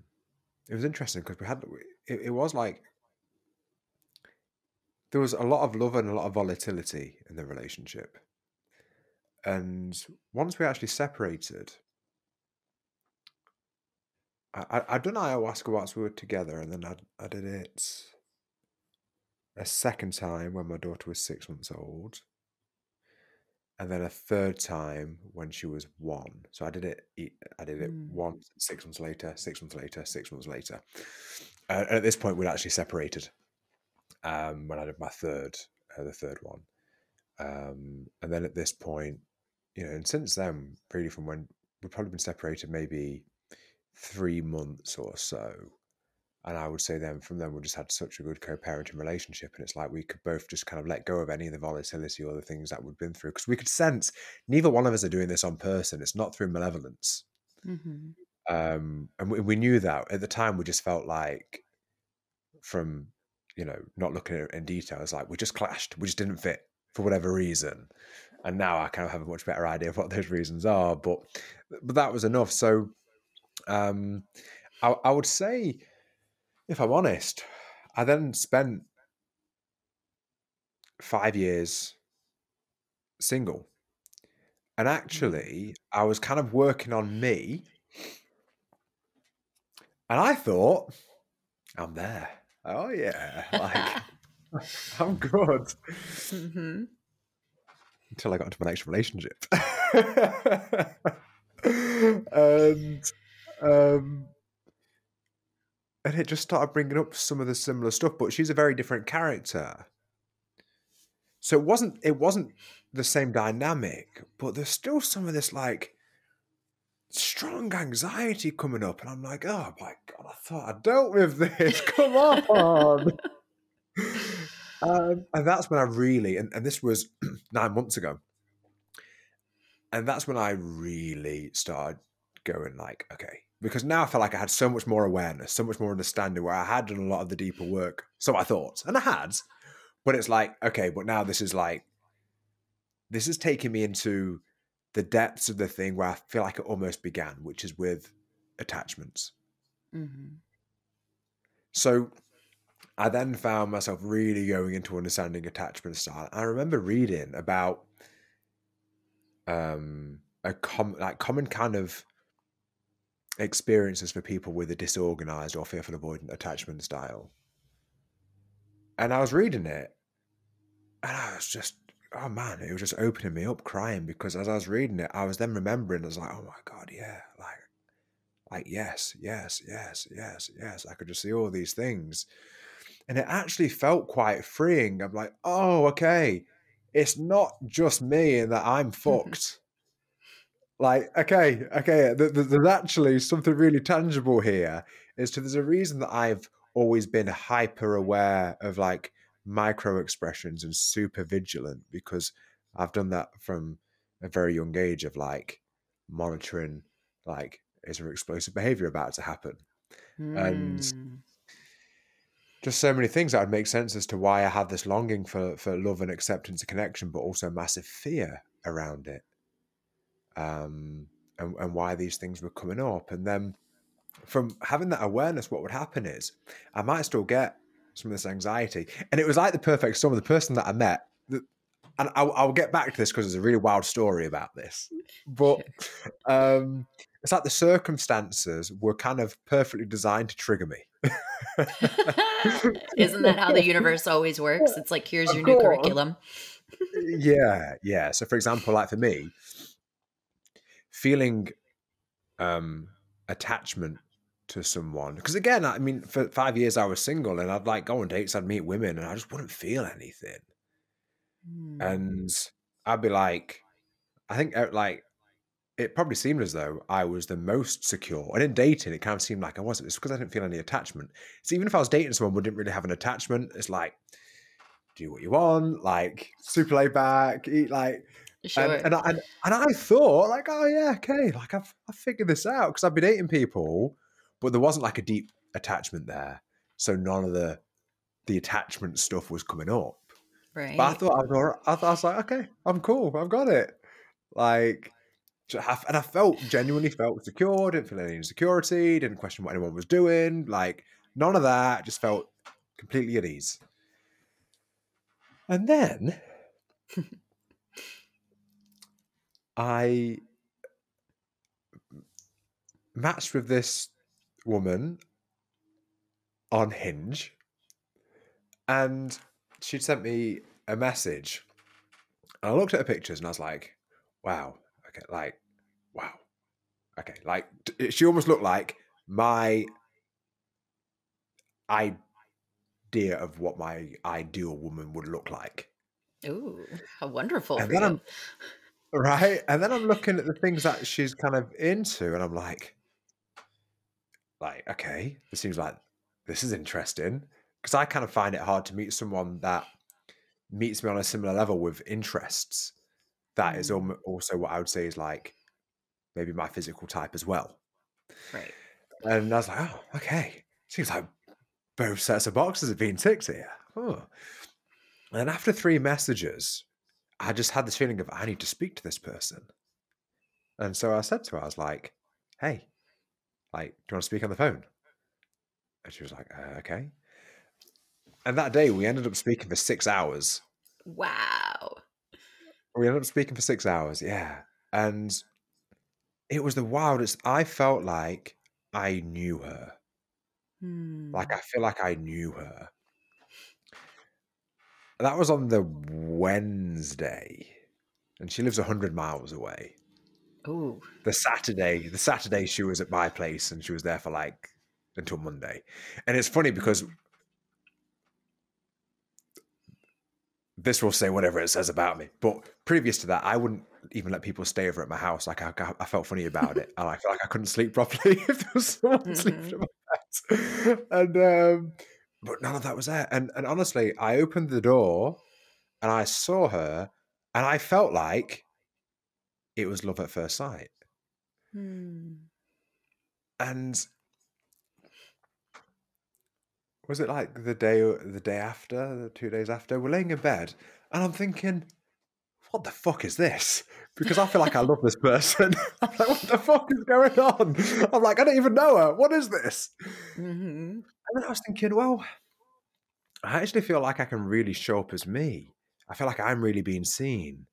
it was interesting because we had, it, it was like, there was a lot of love and a lot of volatility in the relationship. And once we actually separated, I, I done ayahuasca whilst we were together, and then I, I did it a second time when my daughter was six months old, and then a third time when she was one. So I did it. I did it mm. once, six months later, six months later, six months later. Uh, at this point, we'd actually separated. Um, when I did my third, uh, the third one, um, and then at this point, you know, and since then, really from when we've probably been separated, maybe three months or so. And I would say then from then we just had such a good co-parenting relationship, and it's like we could both just kind of let go of any of the volatility or the things that we'd been through because we could sense neither one of us are doing this on person. It's not through malevolence, mm-hmm. um, and we, we knew that at the time. We just felt like from you know not looking at it in detail, it's like we just clashed. We just didn't fit for whatever reason. And now I kind of have a much better idea of what those reasons are, but but that was enough. So um, I, I would say, if I'm honest, I then spent five years single. And mm. actually, I was kind of working on me. And I thought, I'm there. Oh, yeah. Like, I'm good. Mm-hmm. Until I got into my next relationship. and um, and it just started bringing up some of the similar stuff, but she's a very different character. So it wasn't it wasn't the same dynamic, but there's still some of this like strong anxiety coming up, and I'm like, oh my god, I thought I dealt with this. Come on. um, and that's when I really, and, and this was nine months ago, and that's when I really started going like, okay, because now I felt like I had so much more awareness, so much more understanding where I had done a lot of the deeper work. So I thought, and I had, but it's like, okay, but now this is like, this is taking me into the depths of the thing where I feel like it almost began, which is with attachments. Mm-hmm. So I then found myself really going into understanding attachment style. I remember reading about um, a com- like common kind of experiences for people with a disorganized or fearful avoidant attachment style. And I was reading it and I was just, oh man, it was just opening me up crying because as I was reading it, I was then remembering, I was like, oh my God, yeah, like, like, yes, yes, yes, yes, yes. I could just see all these things. And it actually felt quite freeing. I'm like, oh, okay. It's not just me and that I'm mm-hmm. fucked. Like, okay, okay, there's actually something really tangible here. Is to there's a reason that I've always been hyper aware of like micro expressions and super vigilant because I've done that from a very young age of like monitoring like is there explosive behavior about to happen mm. and hmm. just so many things that would make sense as to why I had this longing for for love and acceptance and connection, but also massive fear around it. Um, and, and why these things were coming up. And then from having that awareness, what would happen is I might still get some of this anxiety. And it was like the perfect storm. The person that I met, and I'll, I'll get back to this because there's a really wild story about this. But um, it's like the circumstances were kind of perfectly designed to trigger me. Isn't that how the universe always works? It's like, here's your new curriculum. yeah, yeah. So, for example, like for me, feeling um, attachment to someone, because again, I mean, for five years I was single and I'd like go on dates, I'd meet women, and I just wouldn't feel anything. Mm. And I'd be like, I think uh, like it probably seemed as though I was the most secure. And in dating, it kind of seemed like I wasn't. It's because I didn't feel any attachment. So even if I was dating someone who didn't really have an attachment, it's like, do what you want, like super laid back, eat like. Sure. And, and, I, and, and I thought, like, oh yeah, okay, like I've, I've figured this out because I've been dating people, but there wasn't like a deep attachment there. So none of the the attachment stuff was coming up. Right. But I thought I was, I, thought, I was like, okay, I'm cool. I've got it. Like, and I felt genuinely felt secure. Didn't feel any insecurity. Didn't question what anyone was doing. Like none of that. Just felt completely at ease. And then I matched with this woman on Hinge, and she'd sent me a message. And I looked at her pictures and I was like, wow, okay, like, wow, okay, like, she almost looked like my idea of what my ideal woman would look like. Ooh, how wonderful! And then. I'm right, and then I'm looking at the things that she's kind of into, and I'm like, like, okay, this seems like this is interesting because I kind of find it hard to meet someone that meets me on a similar level with interests. That mm. also what I would say is like maybe my physical type as well. Right. And I was like, oh, okay. Seems like both sets of boxes have been ticked here. Oh. And after three messages, I just had this feeling of I need to speak to this person. And so I said to her, I was like, hey, like, do you want to speak on the phone? And she was like, uh, okay. And that day we ended up speaking for six hours. Wow. We ended up speaking for six hours, yeah. And it was the wildest. I felt like I knew her. Hmm. Like I feel like I knew her. That was on the Wednesday, and she lives hundred miles away. Oh. The Saturday, the Saturday she was at my place, and she was there for like until Monday. And it's funny because this will say whatever it says about me. But previous to that, I wouldn't even let people stay over at my house. Like I, I felt funny about it, and I felt like I couldn't sleep properly if there was someone mm-hmm. sleeping in my bed. And um, but none of that was there. And and honestly, I opened the door and I saw her, and I felt like it was love at first sight. Hmm. And was it like the day the day after, the two days after? We're laying in bed, and I'm thinking, what the fuck is this? Because I feel like I love this person. I'm like, what the fuck is going on? I'm like, I don't even know her. What is this? Mm-hmm. And then I was thinking, well, I actually feel like I can really show up as me. I feel like I'm really being seen.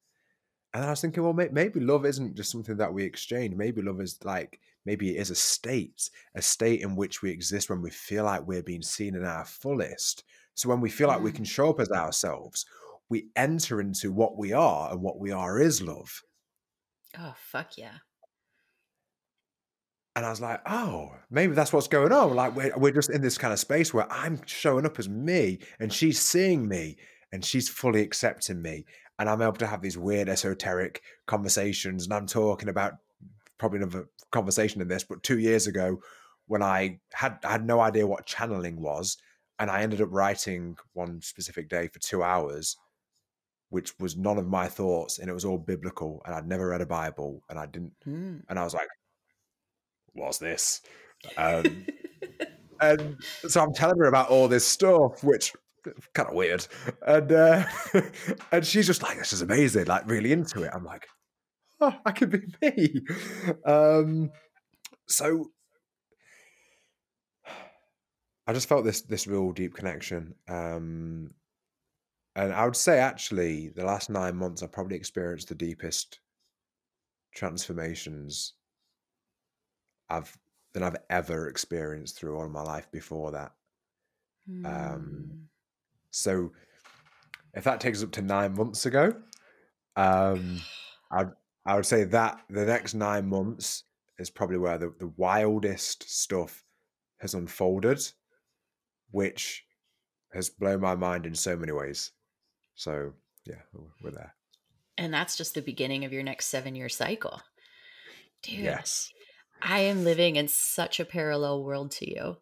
And then I was thinking, well, maybe love isn't just something that we exchange. Maybe love is like maybe it is a state, a state in which we exist when we feel like we're being seen in our fullest. So when we feel like we can show up as ourselves, we enter into what we are, and what we are is love. Oh, fuck yeah. And I was like, oh, maybe that's what's going on. Like we're, we're just in this kind of space where I'm showing up as me and she's seeing me and she's fully accepting me. And I'm able to have these weird esoteric conversations. And I'm talking about probably another conversation in this, but two years ago, when I had I had no idea what channeling was, and I ended up writing one specific day for two hours, which was none of my thoughts, and it was all biblical, and I'd never read a Bible, and I didn't, Mm. and I was like, "What's this?" Um, and so I'm telling her about all this stuff, which kind of weird, and uh, and she's just like, "This is amazing!" Like really into it. I'm like, "Oh, I could be me." Um, so I just felt this this real deep connection. Um, and I would say actually the last nine months I've probably experienced the deepest transformations I've than I've ever experienced through all of my life before that. Um, Mm. So if that takes us up to nine months ago, um, I I would say that the next nine months is probably where the, the wildest stuff has unfolded, which has blown my mind in so many ways. So yeah, we're- we're there. And that's just the beginning of your next seven year cycle. Dude, Yes. I am living in such a parallel world to you.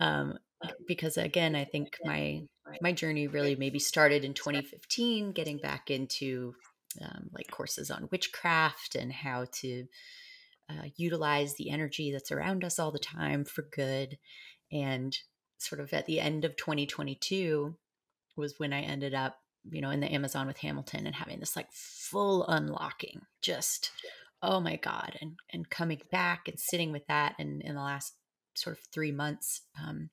Um, because again, I think my my journey really maybe started in 2015, getting back into um, like courses on witchcraft and how to uh, utilize the energy that's around us all the time for good. And sort of at the end of 2022 was when I ended up, you know, in the Amazon with Hamilton and having this like full unlocking, just oh my god, and and coming back and sitting with that, and in the last sort of three months, um,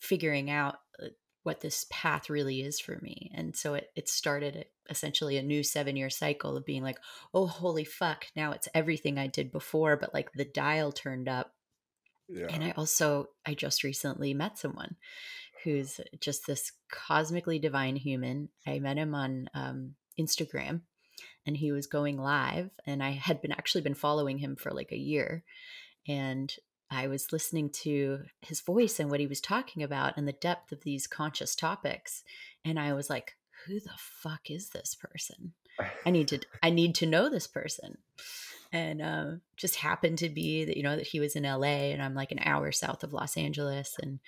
figuring out uh, what this path really is for me. And so it it started essentially a new seven year cycle of being like, oh holy fuck, now it's everything I did before, but like the dial turned up Yeah. and I also I just recently met someone who's just this cosmically divine human. I met him on um, Instagram, and he was going live, and I had been actually been following him for like a year, and I was listening to his voice and what he was talking about and the depth of these conscious topics, and I was like, "Who the fuck is this person? I need to I need to know this person." and um, just happened to be that you know that he was in LA and I'm like an hour south of Los Angeles and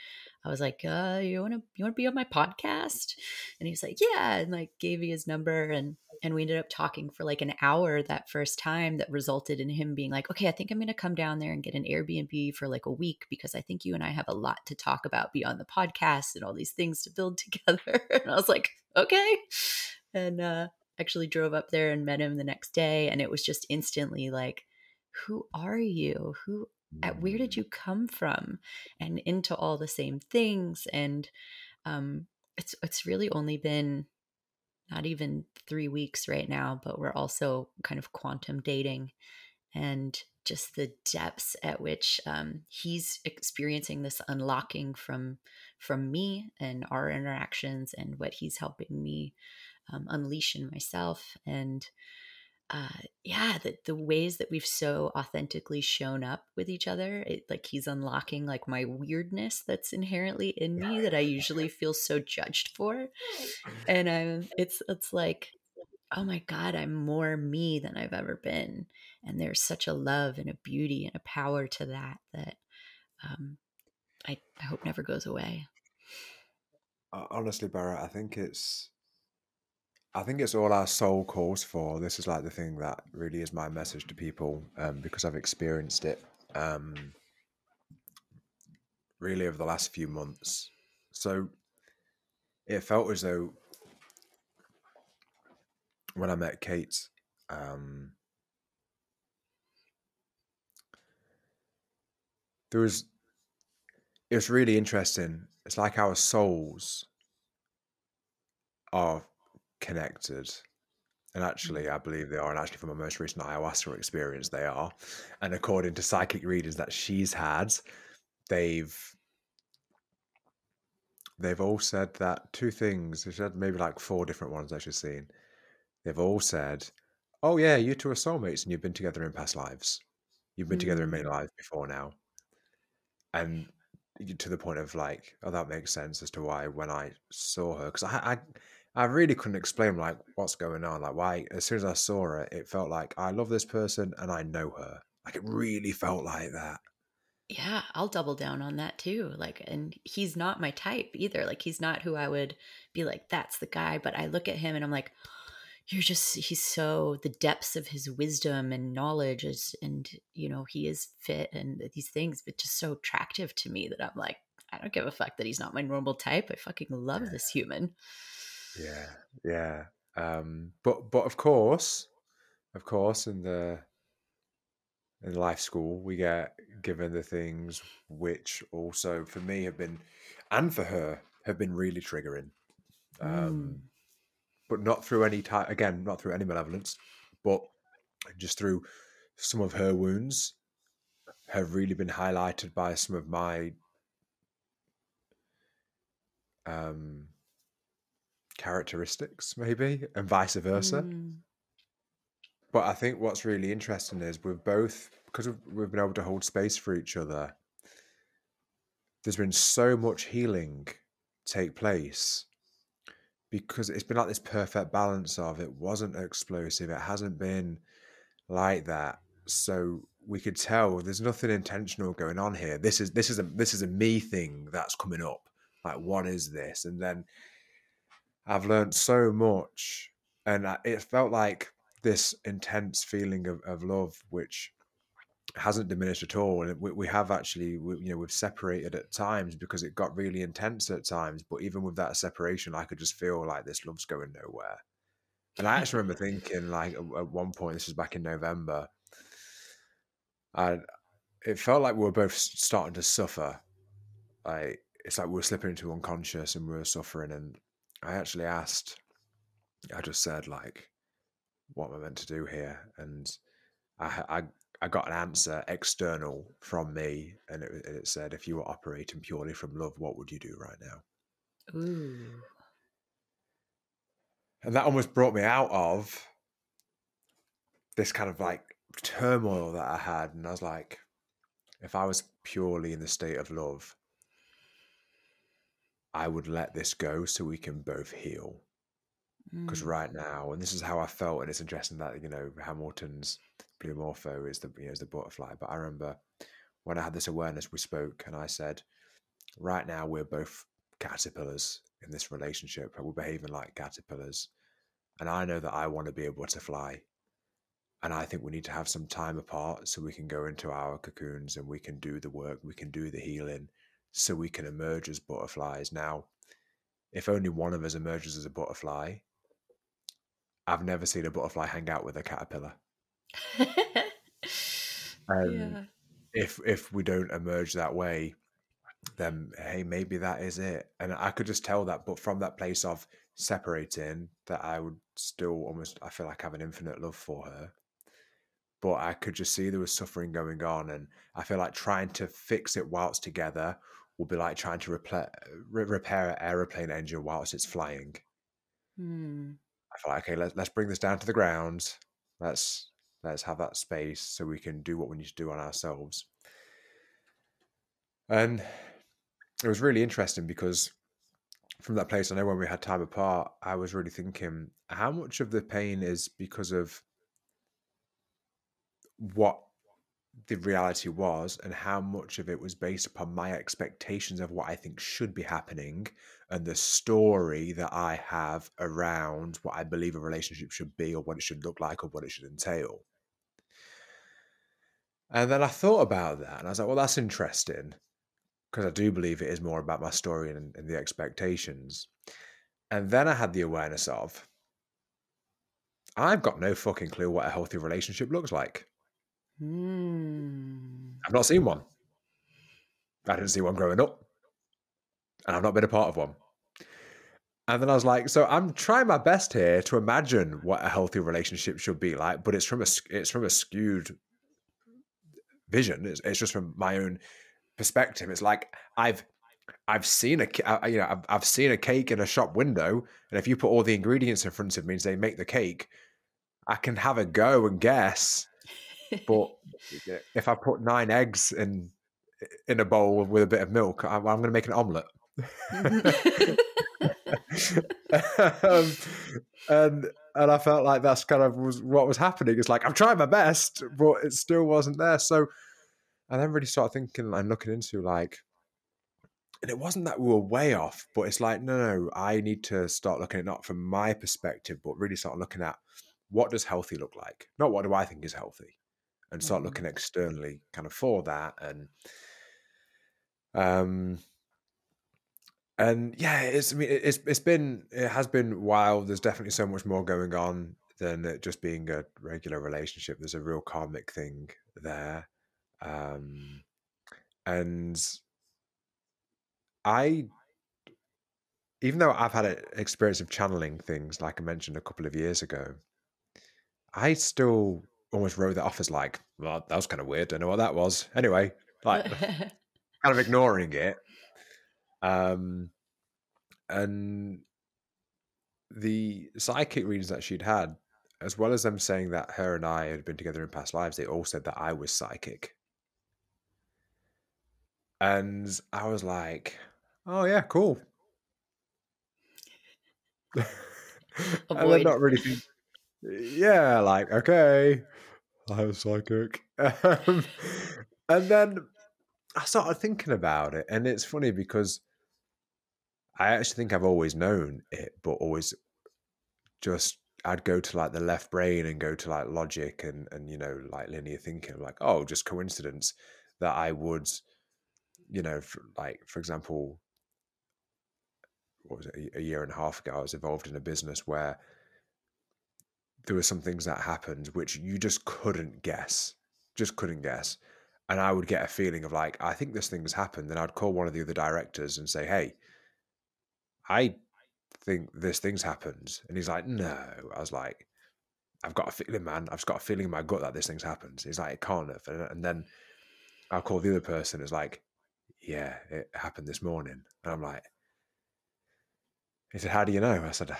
I was like uh you want to you want to be on my podcast? And he was like yeah and like gave me his number and and we ended up talking for like an hour that first time that resulted in him being like okay I think I'm to come down there and get an Airbnb for like a week because I think you and I have a lot to talk about beyond the podcast and all these things to build together. And I was like okay. And uh actually drove up there and met him the next day and it was just instantly like who are you? Who at where did you come from? and into all the same things and um it's it's really only been not even 3 weeks right now but we're also kind of quantum dating and just the depths at which um, he's experiencing this unlocking from from me and our interactions and what he's helping me um, unleash in myself and uh, yeah the, the ways that we've so authentically shown up with each other it, like he's unlocking like my weirdness that's inherently in me that i usually feel so judged for. And i'm it's it's like oh my god i'm more me than i've ever been. And there's such a love and a beauty and a power to that that um, I, I hope never goes away. Honestly, Barrett, I think it's I think it's all our soul calls for. This is like the thing that really is my message to people um, because I've experienced it um, really over the last few months. So it felt as though when I met Kate, um, there was it was really interesting. It's like our souls are connected. And actually, I believe they are. And actually, from my most recent ayahuasca experience, they are. And according to psychic readings that she's had, they've they've all said that two things. She said maybe like four different ones that she's seen. They've all said, "Oh yeah, you two are soulmates, and you've been together in past lives. You've been together in many Mm. lives before now." And to the point of like, oh, that makes sense as to why when I saw her, because I, I I really couldn't explain like what's going on. Like why as soon as I saw her, it felt like I love this person and I know her. Like it really felt like that. Yeah, I'll double down on that too. Like, and he's not my type either. Like, he's not who I would be like, that's the guy. But I look at him and I'm like, you're just, he's so, the depths of his wisdom and knowledge is, and, you know, he is fit and these things, but just so attractive to me that I'm like, I don't give a fuck that he's not my normal type. I fucking love Yeah. this human. Yeah, yeah. Um, but but of course, of course, in the in life school, we get given the things which also for me have been, and for her have been really triggering. Um, but not through any type again, not through any malevolence, but just through some of her wounds have really been highlighted by some of my um characteristics maybe and vice versa. Mm. but i think what's really interesting is we've both because we've, we've been able to hold space for each other there's been so much healing take place because it's been like this perfect balance of it wasn't explosive it hasn't been like that. So we could tell there's nothing intentional going on here. This is this is a this is a me thing that's coming up. Like what is this? And then i've learned so much and I- it felt like this intense feeling of, of love which hasn't diminished at all and we, we have actually we, you know we've separated at times because it got really intense at times but even with that separation i could just feel like this love's going nowhere. And i actually remember thinking like at, one point this was back in november and it felt like we were both starting to suffer. Like it's like we were slipping into unconscious and we were suffering and i actually asked i just said like what am i meant to do here and i i, I got an answer external from me and it, it said if you were operating purely from love what would you do right now Ooh. and that almost brought me out of this kind of like turmoil that i had and i was like if i was purely in the state of love i would let this go so we can both heal because Mm. right now, and this is how I felt, and it's interesting that you know Hamilton's blue morpho is the you know is the butterfly. But I remember when I had this awareness, we spoke, and I said, right now we're both caterpillars in this relationship. We're behaving like caterpillars, and I know that I want to be a butterfly, and I think we need to have some time apart so we can go into our cocoons and we can do the work, we can do the healing, so we can emerge as butterflies. Now, if only one of us emerges as a butterfly, I've never seen a butterfly hang out with a caterpillar. Um, yeah. If if we don't emerge that way, then hey, maybe that is it. And I could just tell that, but from that place of separating, that I would still almost I feel like I have an infinite love for her. But I could just see there was suffering going on, and I feel like trying to fix it whilst together will be like trying to repla- re- repair an aeroplane engine whilst it's flying. Mm. I feel like okay, let's let's bring this down to the ground. Let's let's have that space so we can do what we need to do on ourselves. And it was really interesting because from that place, I know when we had time apart, I was really thinking how much of the pain is because of what the reality was and how much of it was based upon my expectations of what I think should be happening and the story that I have around what I believe a relationship should be or what it should look like or what it should entail. And then I thought about that and I was like, well, that's interesting because I do believe it is more about my story and, and the expectations. And then I had the awareness of I've got no fucking clue what a healthy relationship looks like. Mm. I've not seen one. I didn't see one growing up. And I've not been a part of one. And then I was like, so I'm trying my best here to imagine what a healthy relationship should be like, but it's from a it's from a skewed vision. It's, it's just from my own perspective. It's like I've I've seen a you know I've, I've seen a cake in a shop window, and if you put all the ingredients in front of me and say make the cake, I can have a go and guess. But if I put nine eggs in in a bowl with a bit of milk, I'm, I'm going to make an omelette. um, and and I felt like that's kind of was what was happening. It's like I'm trying my best, but it still wasn't there. So I then really started thinking and looking into like, and it wasn't that we were way off, but it's like, no, no, I need to start looking at not from my perspective, but really start looking at what does healthy look like? Not what do I think is healthy, and start mm-hmm. looking externally kind of for that. And um, and yeah, it's I mean it's it's been it has been wild. There's definitely so much more going on than it just being a regular relationship. There's a real karmic thing there, um, and I, even though I've had an experience of channeling things, like I mentioned a couple of years ago, I still almost wrote that off as like, well, that was kind of weird. I don't know what that was. Anyway, like kind of ignoring it um, and the psychic readings that she'd had, as well as them saying that her and I had been together in past lives, they all said that I was psychic. And I was like, oh, yeah, cool. Avoid. not really think, yeah, like, okay, I was psychic. Um, and then I started thinking about it, and it's funny because I actually think I've always known it, but always just I'd go to like the left brain and go to like logic and and you know like linear thinking, I'm like oh, just coincidence that I would, you know, like for example, what was it a year and a half ago? I was involved in a business where there were some things that happened which you just couldn't guess, just couldn't guess, and I would get a feeling of like I think this thing's happened. Then I'd call one of the other directors and say, hey I think this thing's happened. And he's like, no. I was like, I've got a feeling, man. I've got a feeling in my gut that this thing's happened. He's like, it can't have. And then I'll call the other person. It's like, yeah, it happened this morning. And I'm like, he said, how do you know? I said,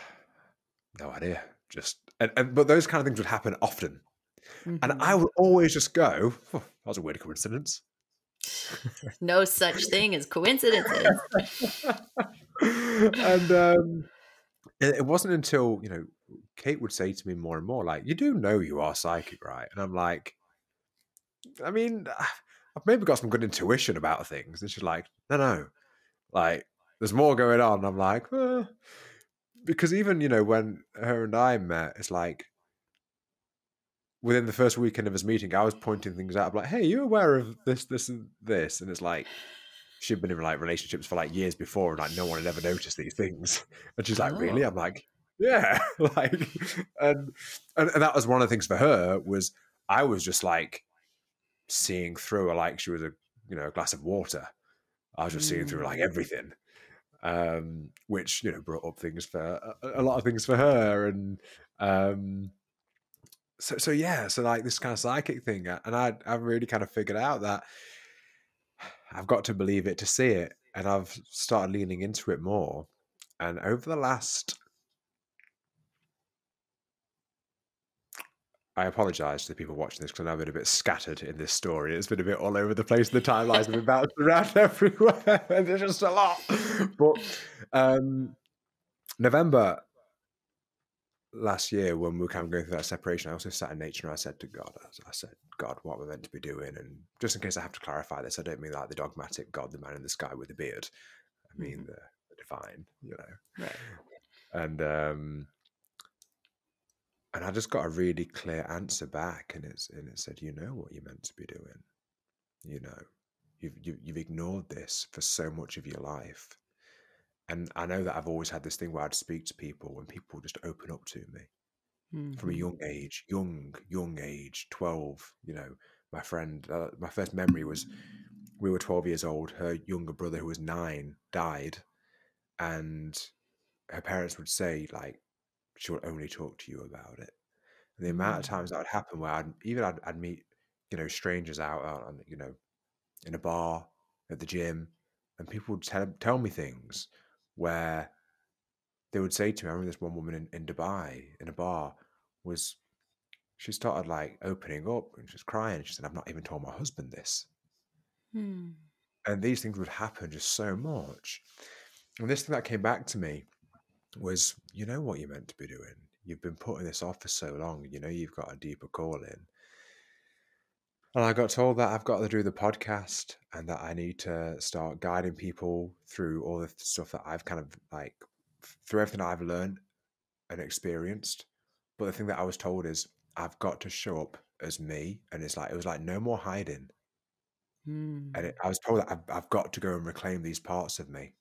no idea. Just, and, and but those kind of things would happen often. Mm-hmm. And I mm-hmm. would always just go, oh, that was a weird coincidence. no such thing as coincidences. and um, it wasn't until you know Kate would say to me more and more, like, "You do know you are psychic, right?" And I'm like, "I mean, I've maybe got some good intuition about things." And she's like, "No, no, like, there's more going on." And I'm like, because even you know when her and I met, it's like within the first weekend of his meeting, I was pointing things out. I'm like, "Hey, you aware of this, this, and this?" And it's like she'd been in like relationships for like years before, and like no one had ever noticed these things. And she's like, oh. "Really?" I'm like, "Yeah." like, and, and and that was one of the things for her was I was just like seeing through her like she was a you know a glass of water. I was just mm. seeing through like mm. everything, um, which you know brought up things for a, a lot of things for her, and um, so so yeah, so like this kind of psychic thing, and I I really kind of figured out that I've got to believe it to see it. And I've started leaning into it more. And over the last I apologize to the people watching this because I've been a bit scattered in this story. It's been a bit all over the place. The timelines have been bounced around everywhere, and there's just a lot. But um, November last year when we were kind of going through that separation, I also sat in nature and I said to God, I said, God, what we're meant to be doing. And just in case I have to clarify this, I don't mean like the dogmatic God, the man in the sky with the beard. I mean mm-hmm. the, the, divine, you know. Right. And um and I just got a really clear answer back and it's and it said, you know what you're meant to be doing. You know. You've, you've, you've ignored this for so much of your life and I know that I've always had this thing where I'd speak to people and people would just open up to me mm-hmm. from a mm-hmm. young age, young, young age, 12. You know, my friend, uh, my first memory was we were 12 years old. Her younger brother, who was nine, died. And her parents would say, like, she will only talk to you about it. And the amount of mm. times that would happen where I'd even I'd, I'd meet, you know, strangers out on, you know, in a bar, at the gym, and people would tell, tell me things where they would say to me, I remember this one woman in, in Dubai in a bar was she started like opening up and she was crying. She said, I've not even told my husband this. Hmm. And these things would happen just so much. And this thing that came back to me was, you know what you're meant to be doing. You've been putting this off for so long. You know you've got a deeper calling. And I got told that I've got to do the podcast and that I need to start guiding people through all the stuff that I've kind of like through everything I've learned and experienced. But the thing that I was told is I've got to show up as me, and it's like it was like no more hiding. Mm. And it, I was told that I've, I've got to go and reclaim these parts of me.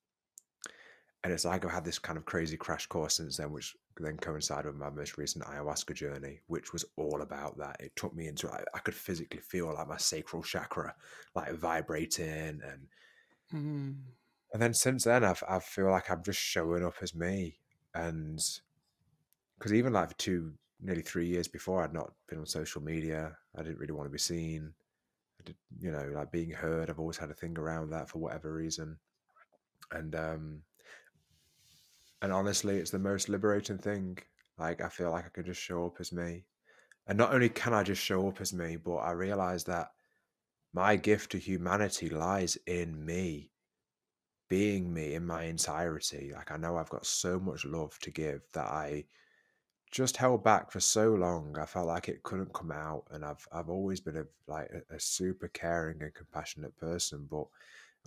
And it's like I've had this kind of crazy crash course since then, which then coincided with my most recent ayahuasca journey, which was all about that. It took me into I, I could physically feel like my sacral chakra like vibrating and Mm. and then since then I've I feel like I'm just showing up as me and because even like for two nearly three years before I'd not been on social media. I didn't really want to be seen. I did you know, like being heard, I've always had a thing around that for whatever reason. And um and honestly it's the most liberating thing. Like I feel like I can just show up as me. And not only can I just show up as me, but I realize that my gift to humanity lies in me, being me in my entirety. Like I know I've got so much love to give that I just held back for so long. I felt like it couldn't come out, and I've I've always been a like a, a super caring and compassionate person. But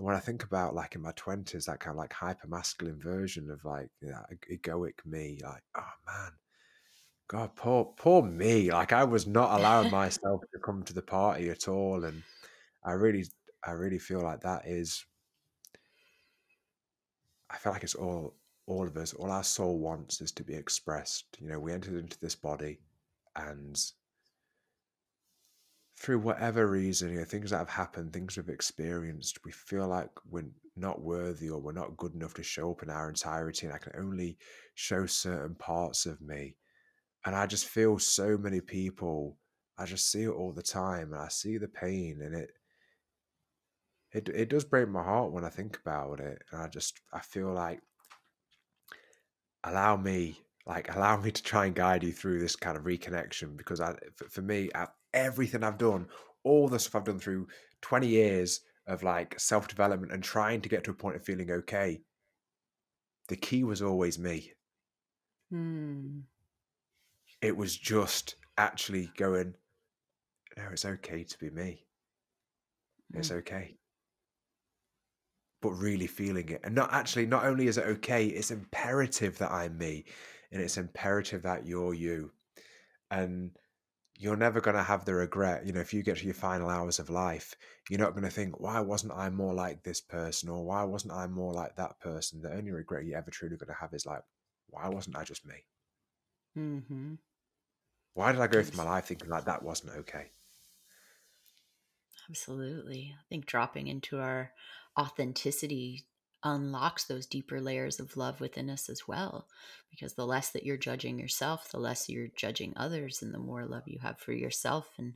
when I think about like in my twenties, that kind of like hyper masculine version of like you know, egoic me, like oh man, God, poor poor me. Like I was not allowing myself to come to the party at all, and I really I really feel like that is. I feel like it's all all of us, all our soul wants is to be expressed. You know, we entered into this body and through whatever reason, you know, things that have happened, things we've experienced, we feel like we're not worthy or we're not good enough to show up in our entirety. And I can only show certain parts of me. And I just feel so many people, I just see it all the time and I see the pain and it it it does break my heart when I think about it. And I just I feel like allow me like allow me to try and guide you through this kind of reconnection because I, for, me everything I've done all the stuff I've done through 20 years of like self-development and trying to get to a point of feeling okay the key was always me Mm. it was just actually going no it's okay to be me it's okay but really feeling it. And not actually, not only is it okay, it's imperative that I'm me and it's imperative that you're you. And you're never going to have the regret. You know, if you get to your final hours of life, you're not going to think, why wasn't I more like this person or why wasn't I more like that person? The only regret you're ever truly going to have is like, why wasn't I just me? Mm-hmm. Why did I go through my life thinking like that wasn't okay? Absolutely. I think dropping into our authenticity unlocks those deeper layers of love within us as well. Because the less that you're judging yourself, the less you're judging others, and the more love you have for yourself and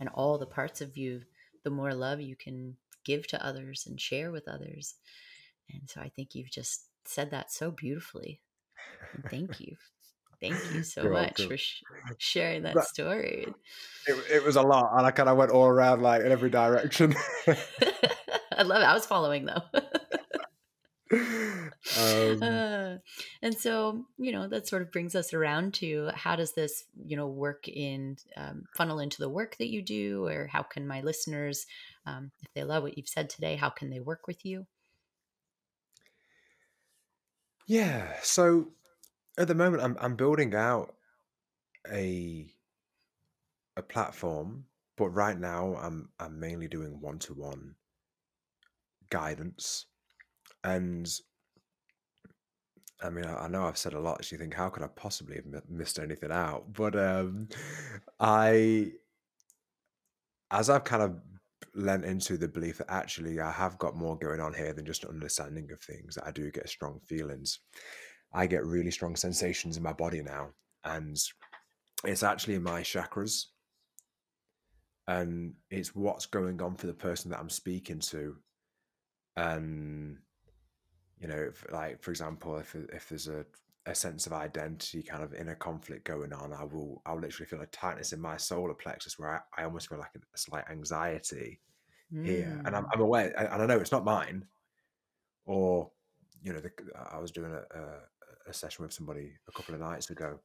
and all the parts of you, the more love you can give to others and share with others. And so I think you've just said that so beautifully. And thank you. Thank you so You're much welcome. for sh- sharing that That- story. It, it was a lot, and I kind of went all around like in every direction. I love it. I was following though. um, Uh, and so, you know, that sort of brings us around to how does this, you know, work in um, funnel into the work that you do, or how can my listeners, um, if they love what you've said today, how can they work with you? Yeah. So at the moment, I'm I'm building out a a platform, but right now I'm I'm mainly doing one to one guidance, and I mean I, I know I've said a lot. So you think how could I possibly have mi- missed anything out? But um, I as I've kind of lent into the belief that actually I have got more going on here than just an understanding of things. I do get strong feelings. I get really strong sensations in my body now, and it's actually my chakras, and it's what's going on for the person that I'm speaking to, and you know, if, like for example, if if there's a a sense of identity kind of inner conflict going on, I will I'll literally feel a tightness in my solar plexus where I, I almost feel like a slight anxiety here, and I'm, Mm. I'm aware, and I know it's not mine. Or, you know, the, I was doing a, a, a session with somebody a couple of nights ago,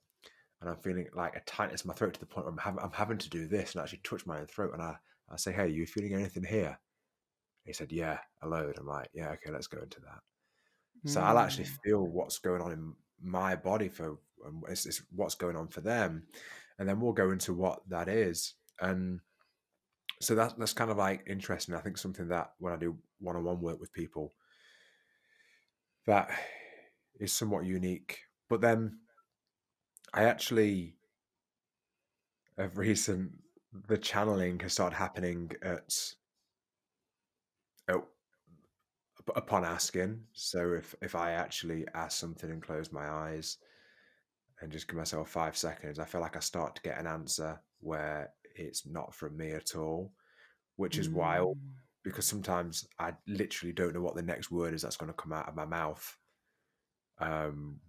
and I'm feeling like a tightness in my throat to the point where I'm having, I'm having to do this and actually touch my own throat, and I I say, "Hey, are you feeling anything here?" He said, "Yeah, a load." I'm like, "Yeah, okay, let's go into that." So I'll actually Mm. feel what's going on in my body for um, it's, it's what's going on for them, and then we'll go into what that is. And so that that's kind of like interesting. I think something that when I do one-on-one work with people, that is somewhat unique. But then I actually of recent the channeling has started happening at, at upon asking. So if if I actually ask something and close my eyes and just give myself five seconds, I feel like I start to get an answer where it's not from me at all, which is wild Mm. because sometimes I literally don't know what the next word is that's going to come out of my mouth. Um,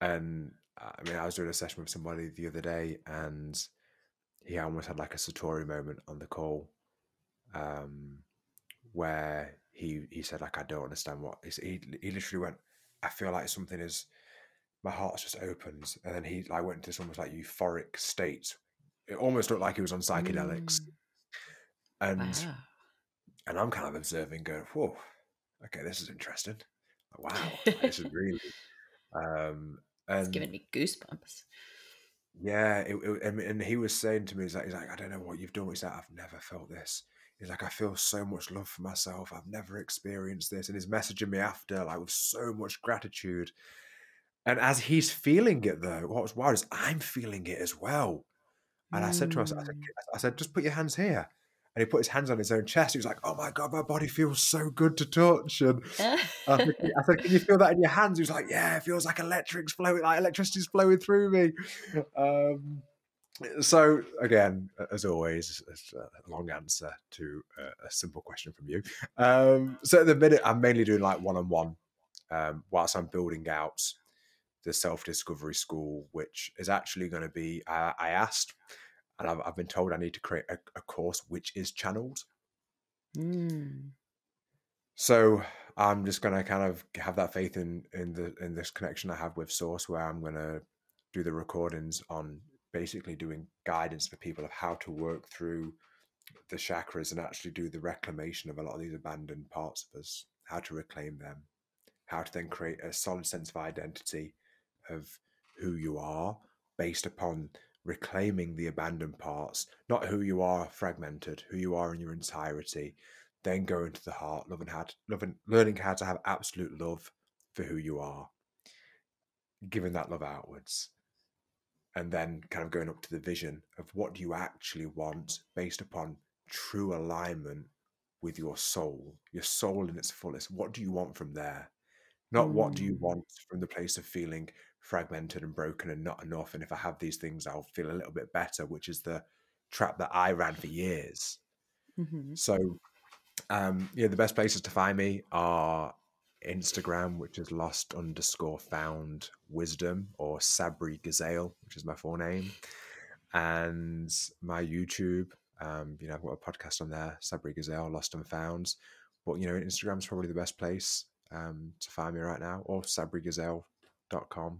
and I mean, I was doing a session with somebody the other day, and he almost had like a Satori moment on the call, um, where he he said like I don't understand what he he, literally went. I feel like something is my heart just opens, and then he like went into this almost like euphoric state. It almost looked like he was on psychedelics, Mm. and Wow. and I'm kind of observing, going, "Whoa, okay, this is interesting. Wow, this is really." Um, It's and giving me goosebumps. yeah, it, it, and, and he was saying to me, he's like, he's like, I don't know what you've done. He's like, I've never felt this. He's like, I feel so much love for myself. I've never experienced this. And he's messaging me after, like, with so much gratitude. And as he's feeling it, though, what was wild is I'm feeling it as well. And I said to him, I said, I said, Mm. I said, just put your hands here. And he put his hands on his own chest. He was like, oh my God, my body feels so good to touch. And I said, "Can- I said, can you feel that in your hands? He was like, yeah, it feels like electric's flowing, like electricity's flowing through me. Um, so again, as always, it's a long answer to a, simple question from you. Um, so at the minute, I'm mainly doing like one-on-one um, whilst I'm building out the self-discovery school, which is actually going to be. I, I asked, and I've, I've been told I need to create a, a course which is channeled. Mm. So I'm just gonna kind of have that faith in in the in this connection I have with Source, where I'm gonna do the recordings on basically doing guidance for people of how to work through the chakras and actually do the reclamation of a lot of these abandoned parts of us, how to reclaim them, how to then create a solid sense of identity of who you are based upon reclaiming the abandoned parts, not who you are fragmented, who you are in your entirety, then go into the heart, loving how to, loving, learning how to have absolute love for who you are, giving that love outwards, and then kind of going up to the vision of what do you actually want based upon true alignment with your soul, your soul in its fullest. What do you want from there? Not what do you Mm. want from the place of feeling fragmented and broken and not enough. And if I have these things, I'll feel a little bit better, which is the trap that I ran for years. Mhm. So, um, yeah, the best places to find me are Instagram, which is lost underscore found wisdom, or Sabri Gazail, which is my full name, and my YouTube. Um, you know, I've got a podcast on there, Sabri Gazail, Lost and Found. But you know, Instagram's probably the best place um, to find me right now, or sabrigazail.com.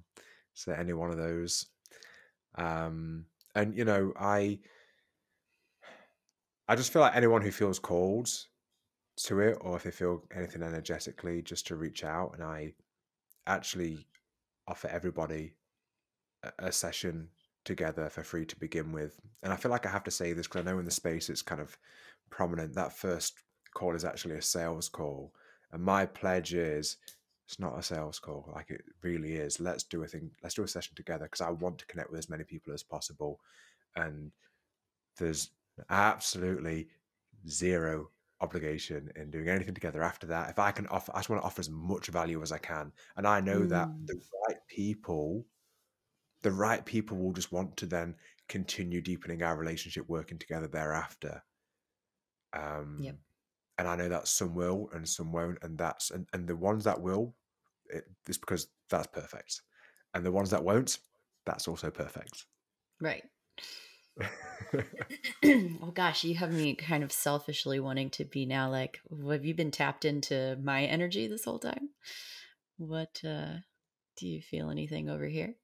So any one of those. Um, and you know, I I just feel like anyone who feels called to it, or if they feel anything energetically, just to reach out. And I actually offer everybody a, a session together for free to begin with. And I feel like I have to say this because I know in the space it's kind of prominent. That first call is actually a sales call. And my pledge is it's not a sales call. Like it really is. Let's do a thing. Let's do a session together because I want to connect with as many people as possible. And there's absolutely zero obligation in doing anything together after that. If I can offer, I just want to offer as much value as I can. And I know that Mm. the right people, the right people will just want to then continue deepening our relationship, working together thereafter. Um, Yep. And I know that some will and some won't. And that's, and, and the ones that will, it, it's because that's perfect. And the ones that won't, that's also perfect. Right. well, gosh, you have me kind of selfishly wanting to be now like, have you been tapped into my energy this whole time? What, uh, do you feel anything over here?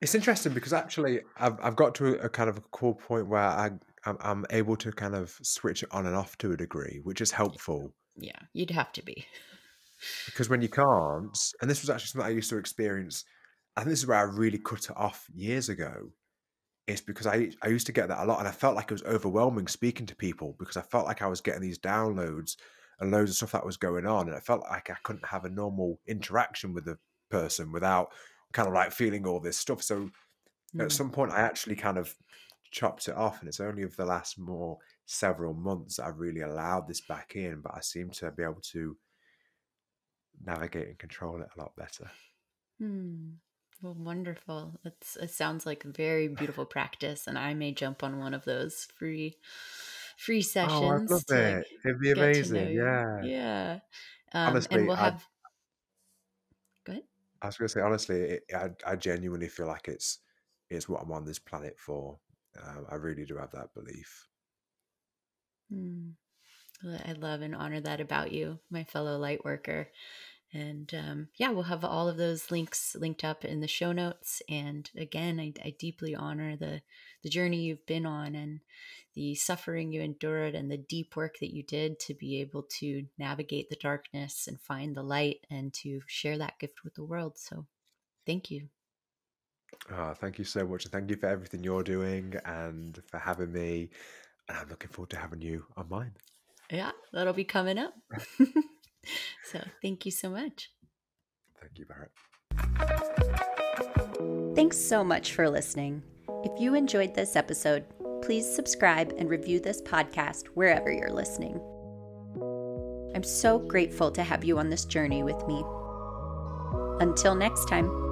It's interesting because actually I've I've got to a, kind of a cool point where I I'm, I'm able to kind of switch it on and off to a degree, which is helpful. Yeah, you'd have to be. Because when you can't, and this was actually something I used to experience, I think this is where I really cut it off years ago. It's because I I used to get that a lot, and I felt like it was overwhelming speaking to people because I felt like I was getting these downloads and loads of stuff that was going on, and I felt like I couldn't have a normal interaction with the person without kind of like feeling all this stuff. So mm. at some point, I actually kind of chopped it off, and it's only of the last more several months I've really allowed this back in. But I seem to be able to navigate and control it a lot better. Hmm. Well, wonderful. It's, it sounds like a very beautiful practice, and I may jump on one of those free free sessions. Oh, I love it. It'd be amazing. Yeah. Yeah. Um, honestly, and we'll have. Go ahead. I was going to say, honestly, it, I, I genuinely feel like it's it's what I'm on this planet for. Um, I really do have that belief. Mm. I love and honor that about you, my fellow light worker. And um, yeah, we'll have all of those links linked up in the show notes. And again, I, I deeply honor the the journey you've been on and the suffering you endured and the deep work that you did to be able to navigate the darkness and find the light and to share that gift with the world. So, thank you. Oh, thank you so much. And thank you for everything you're doing and for having me. And I'm looking forward to having you on mine. Yeah, that'll be coming up. so thank you so much. Thank you, Barrett. Thanks so much for listening. If you enjoyed this episode, please subscribe and review this podcast wherever you're listening. I'm so grateful to have you on this journey with me. Until next time.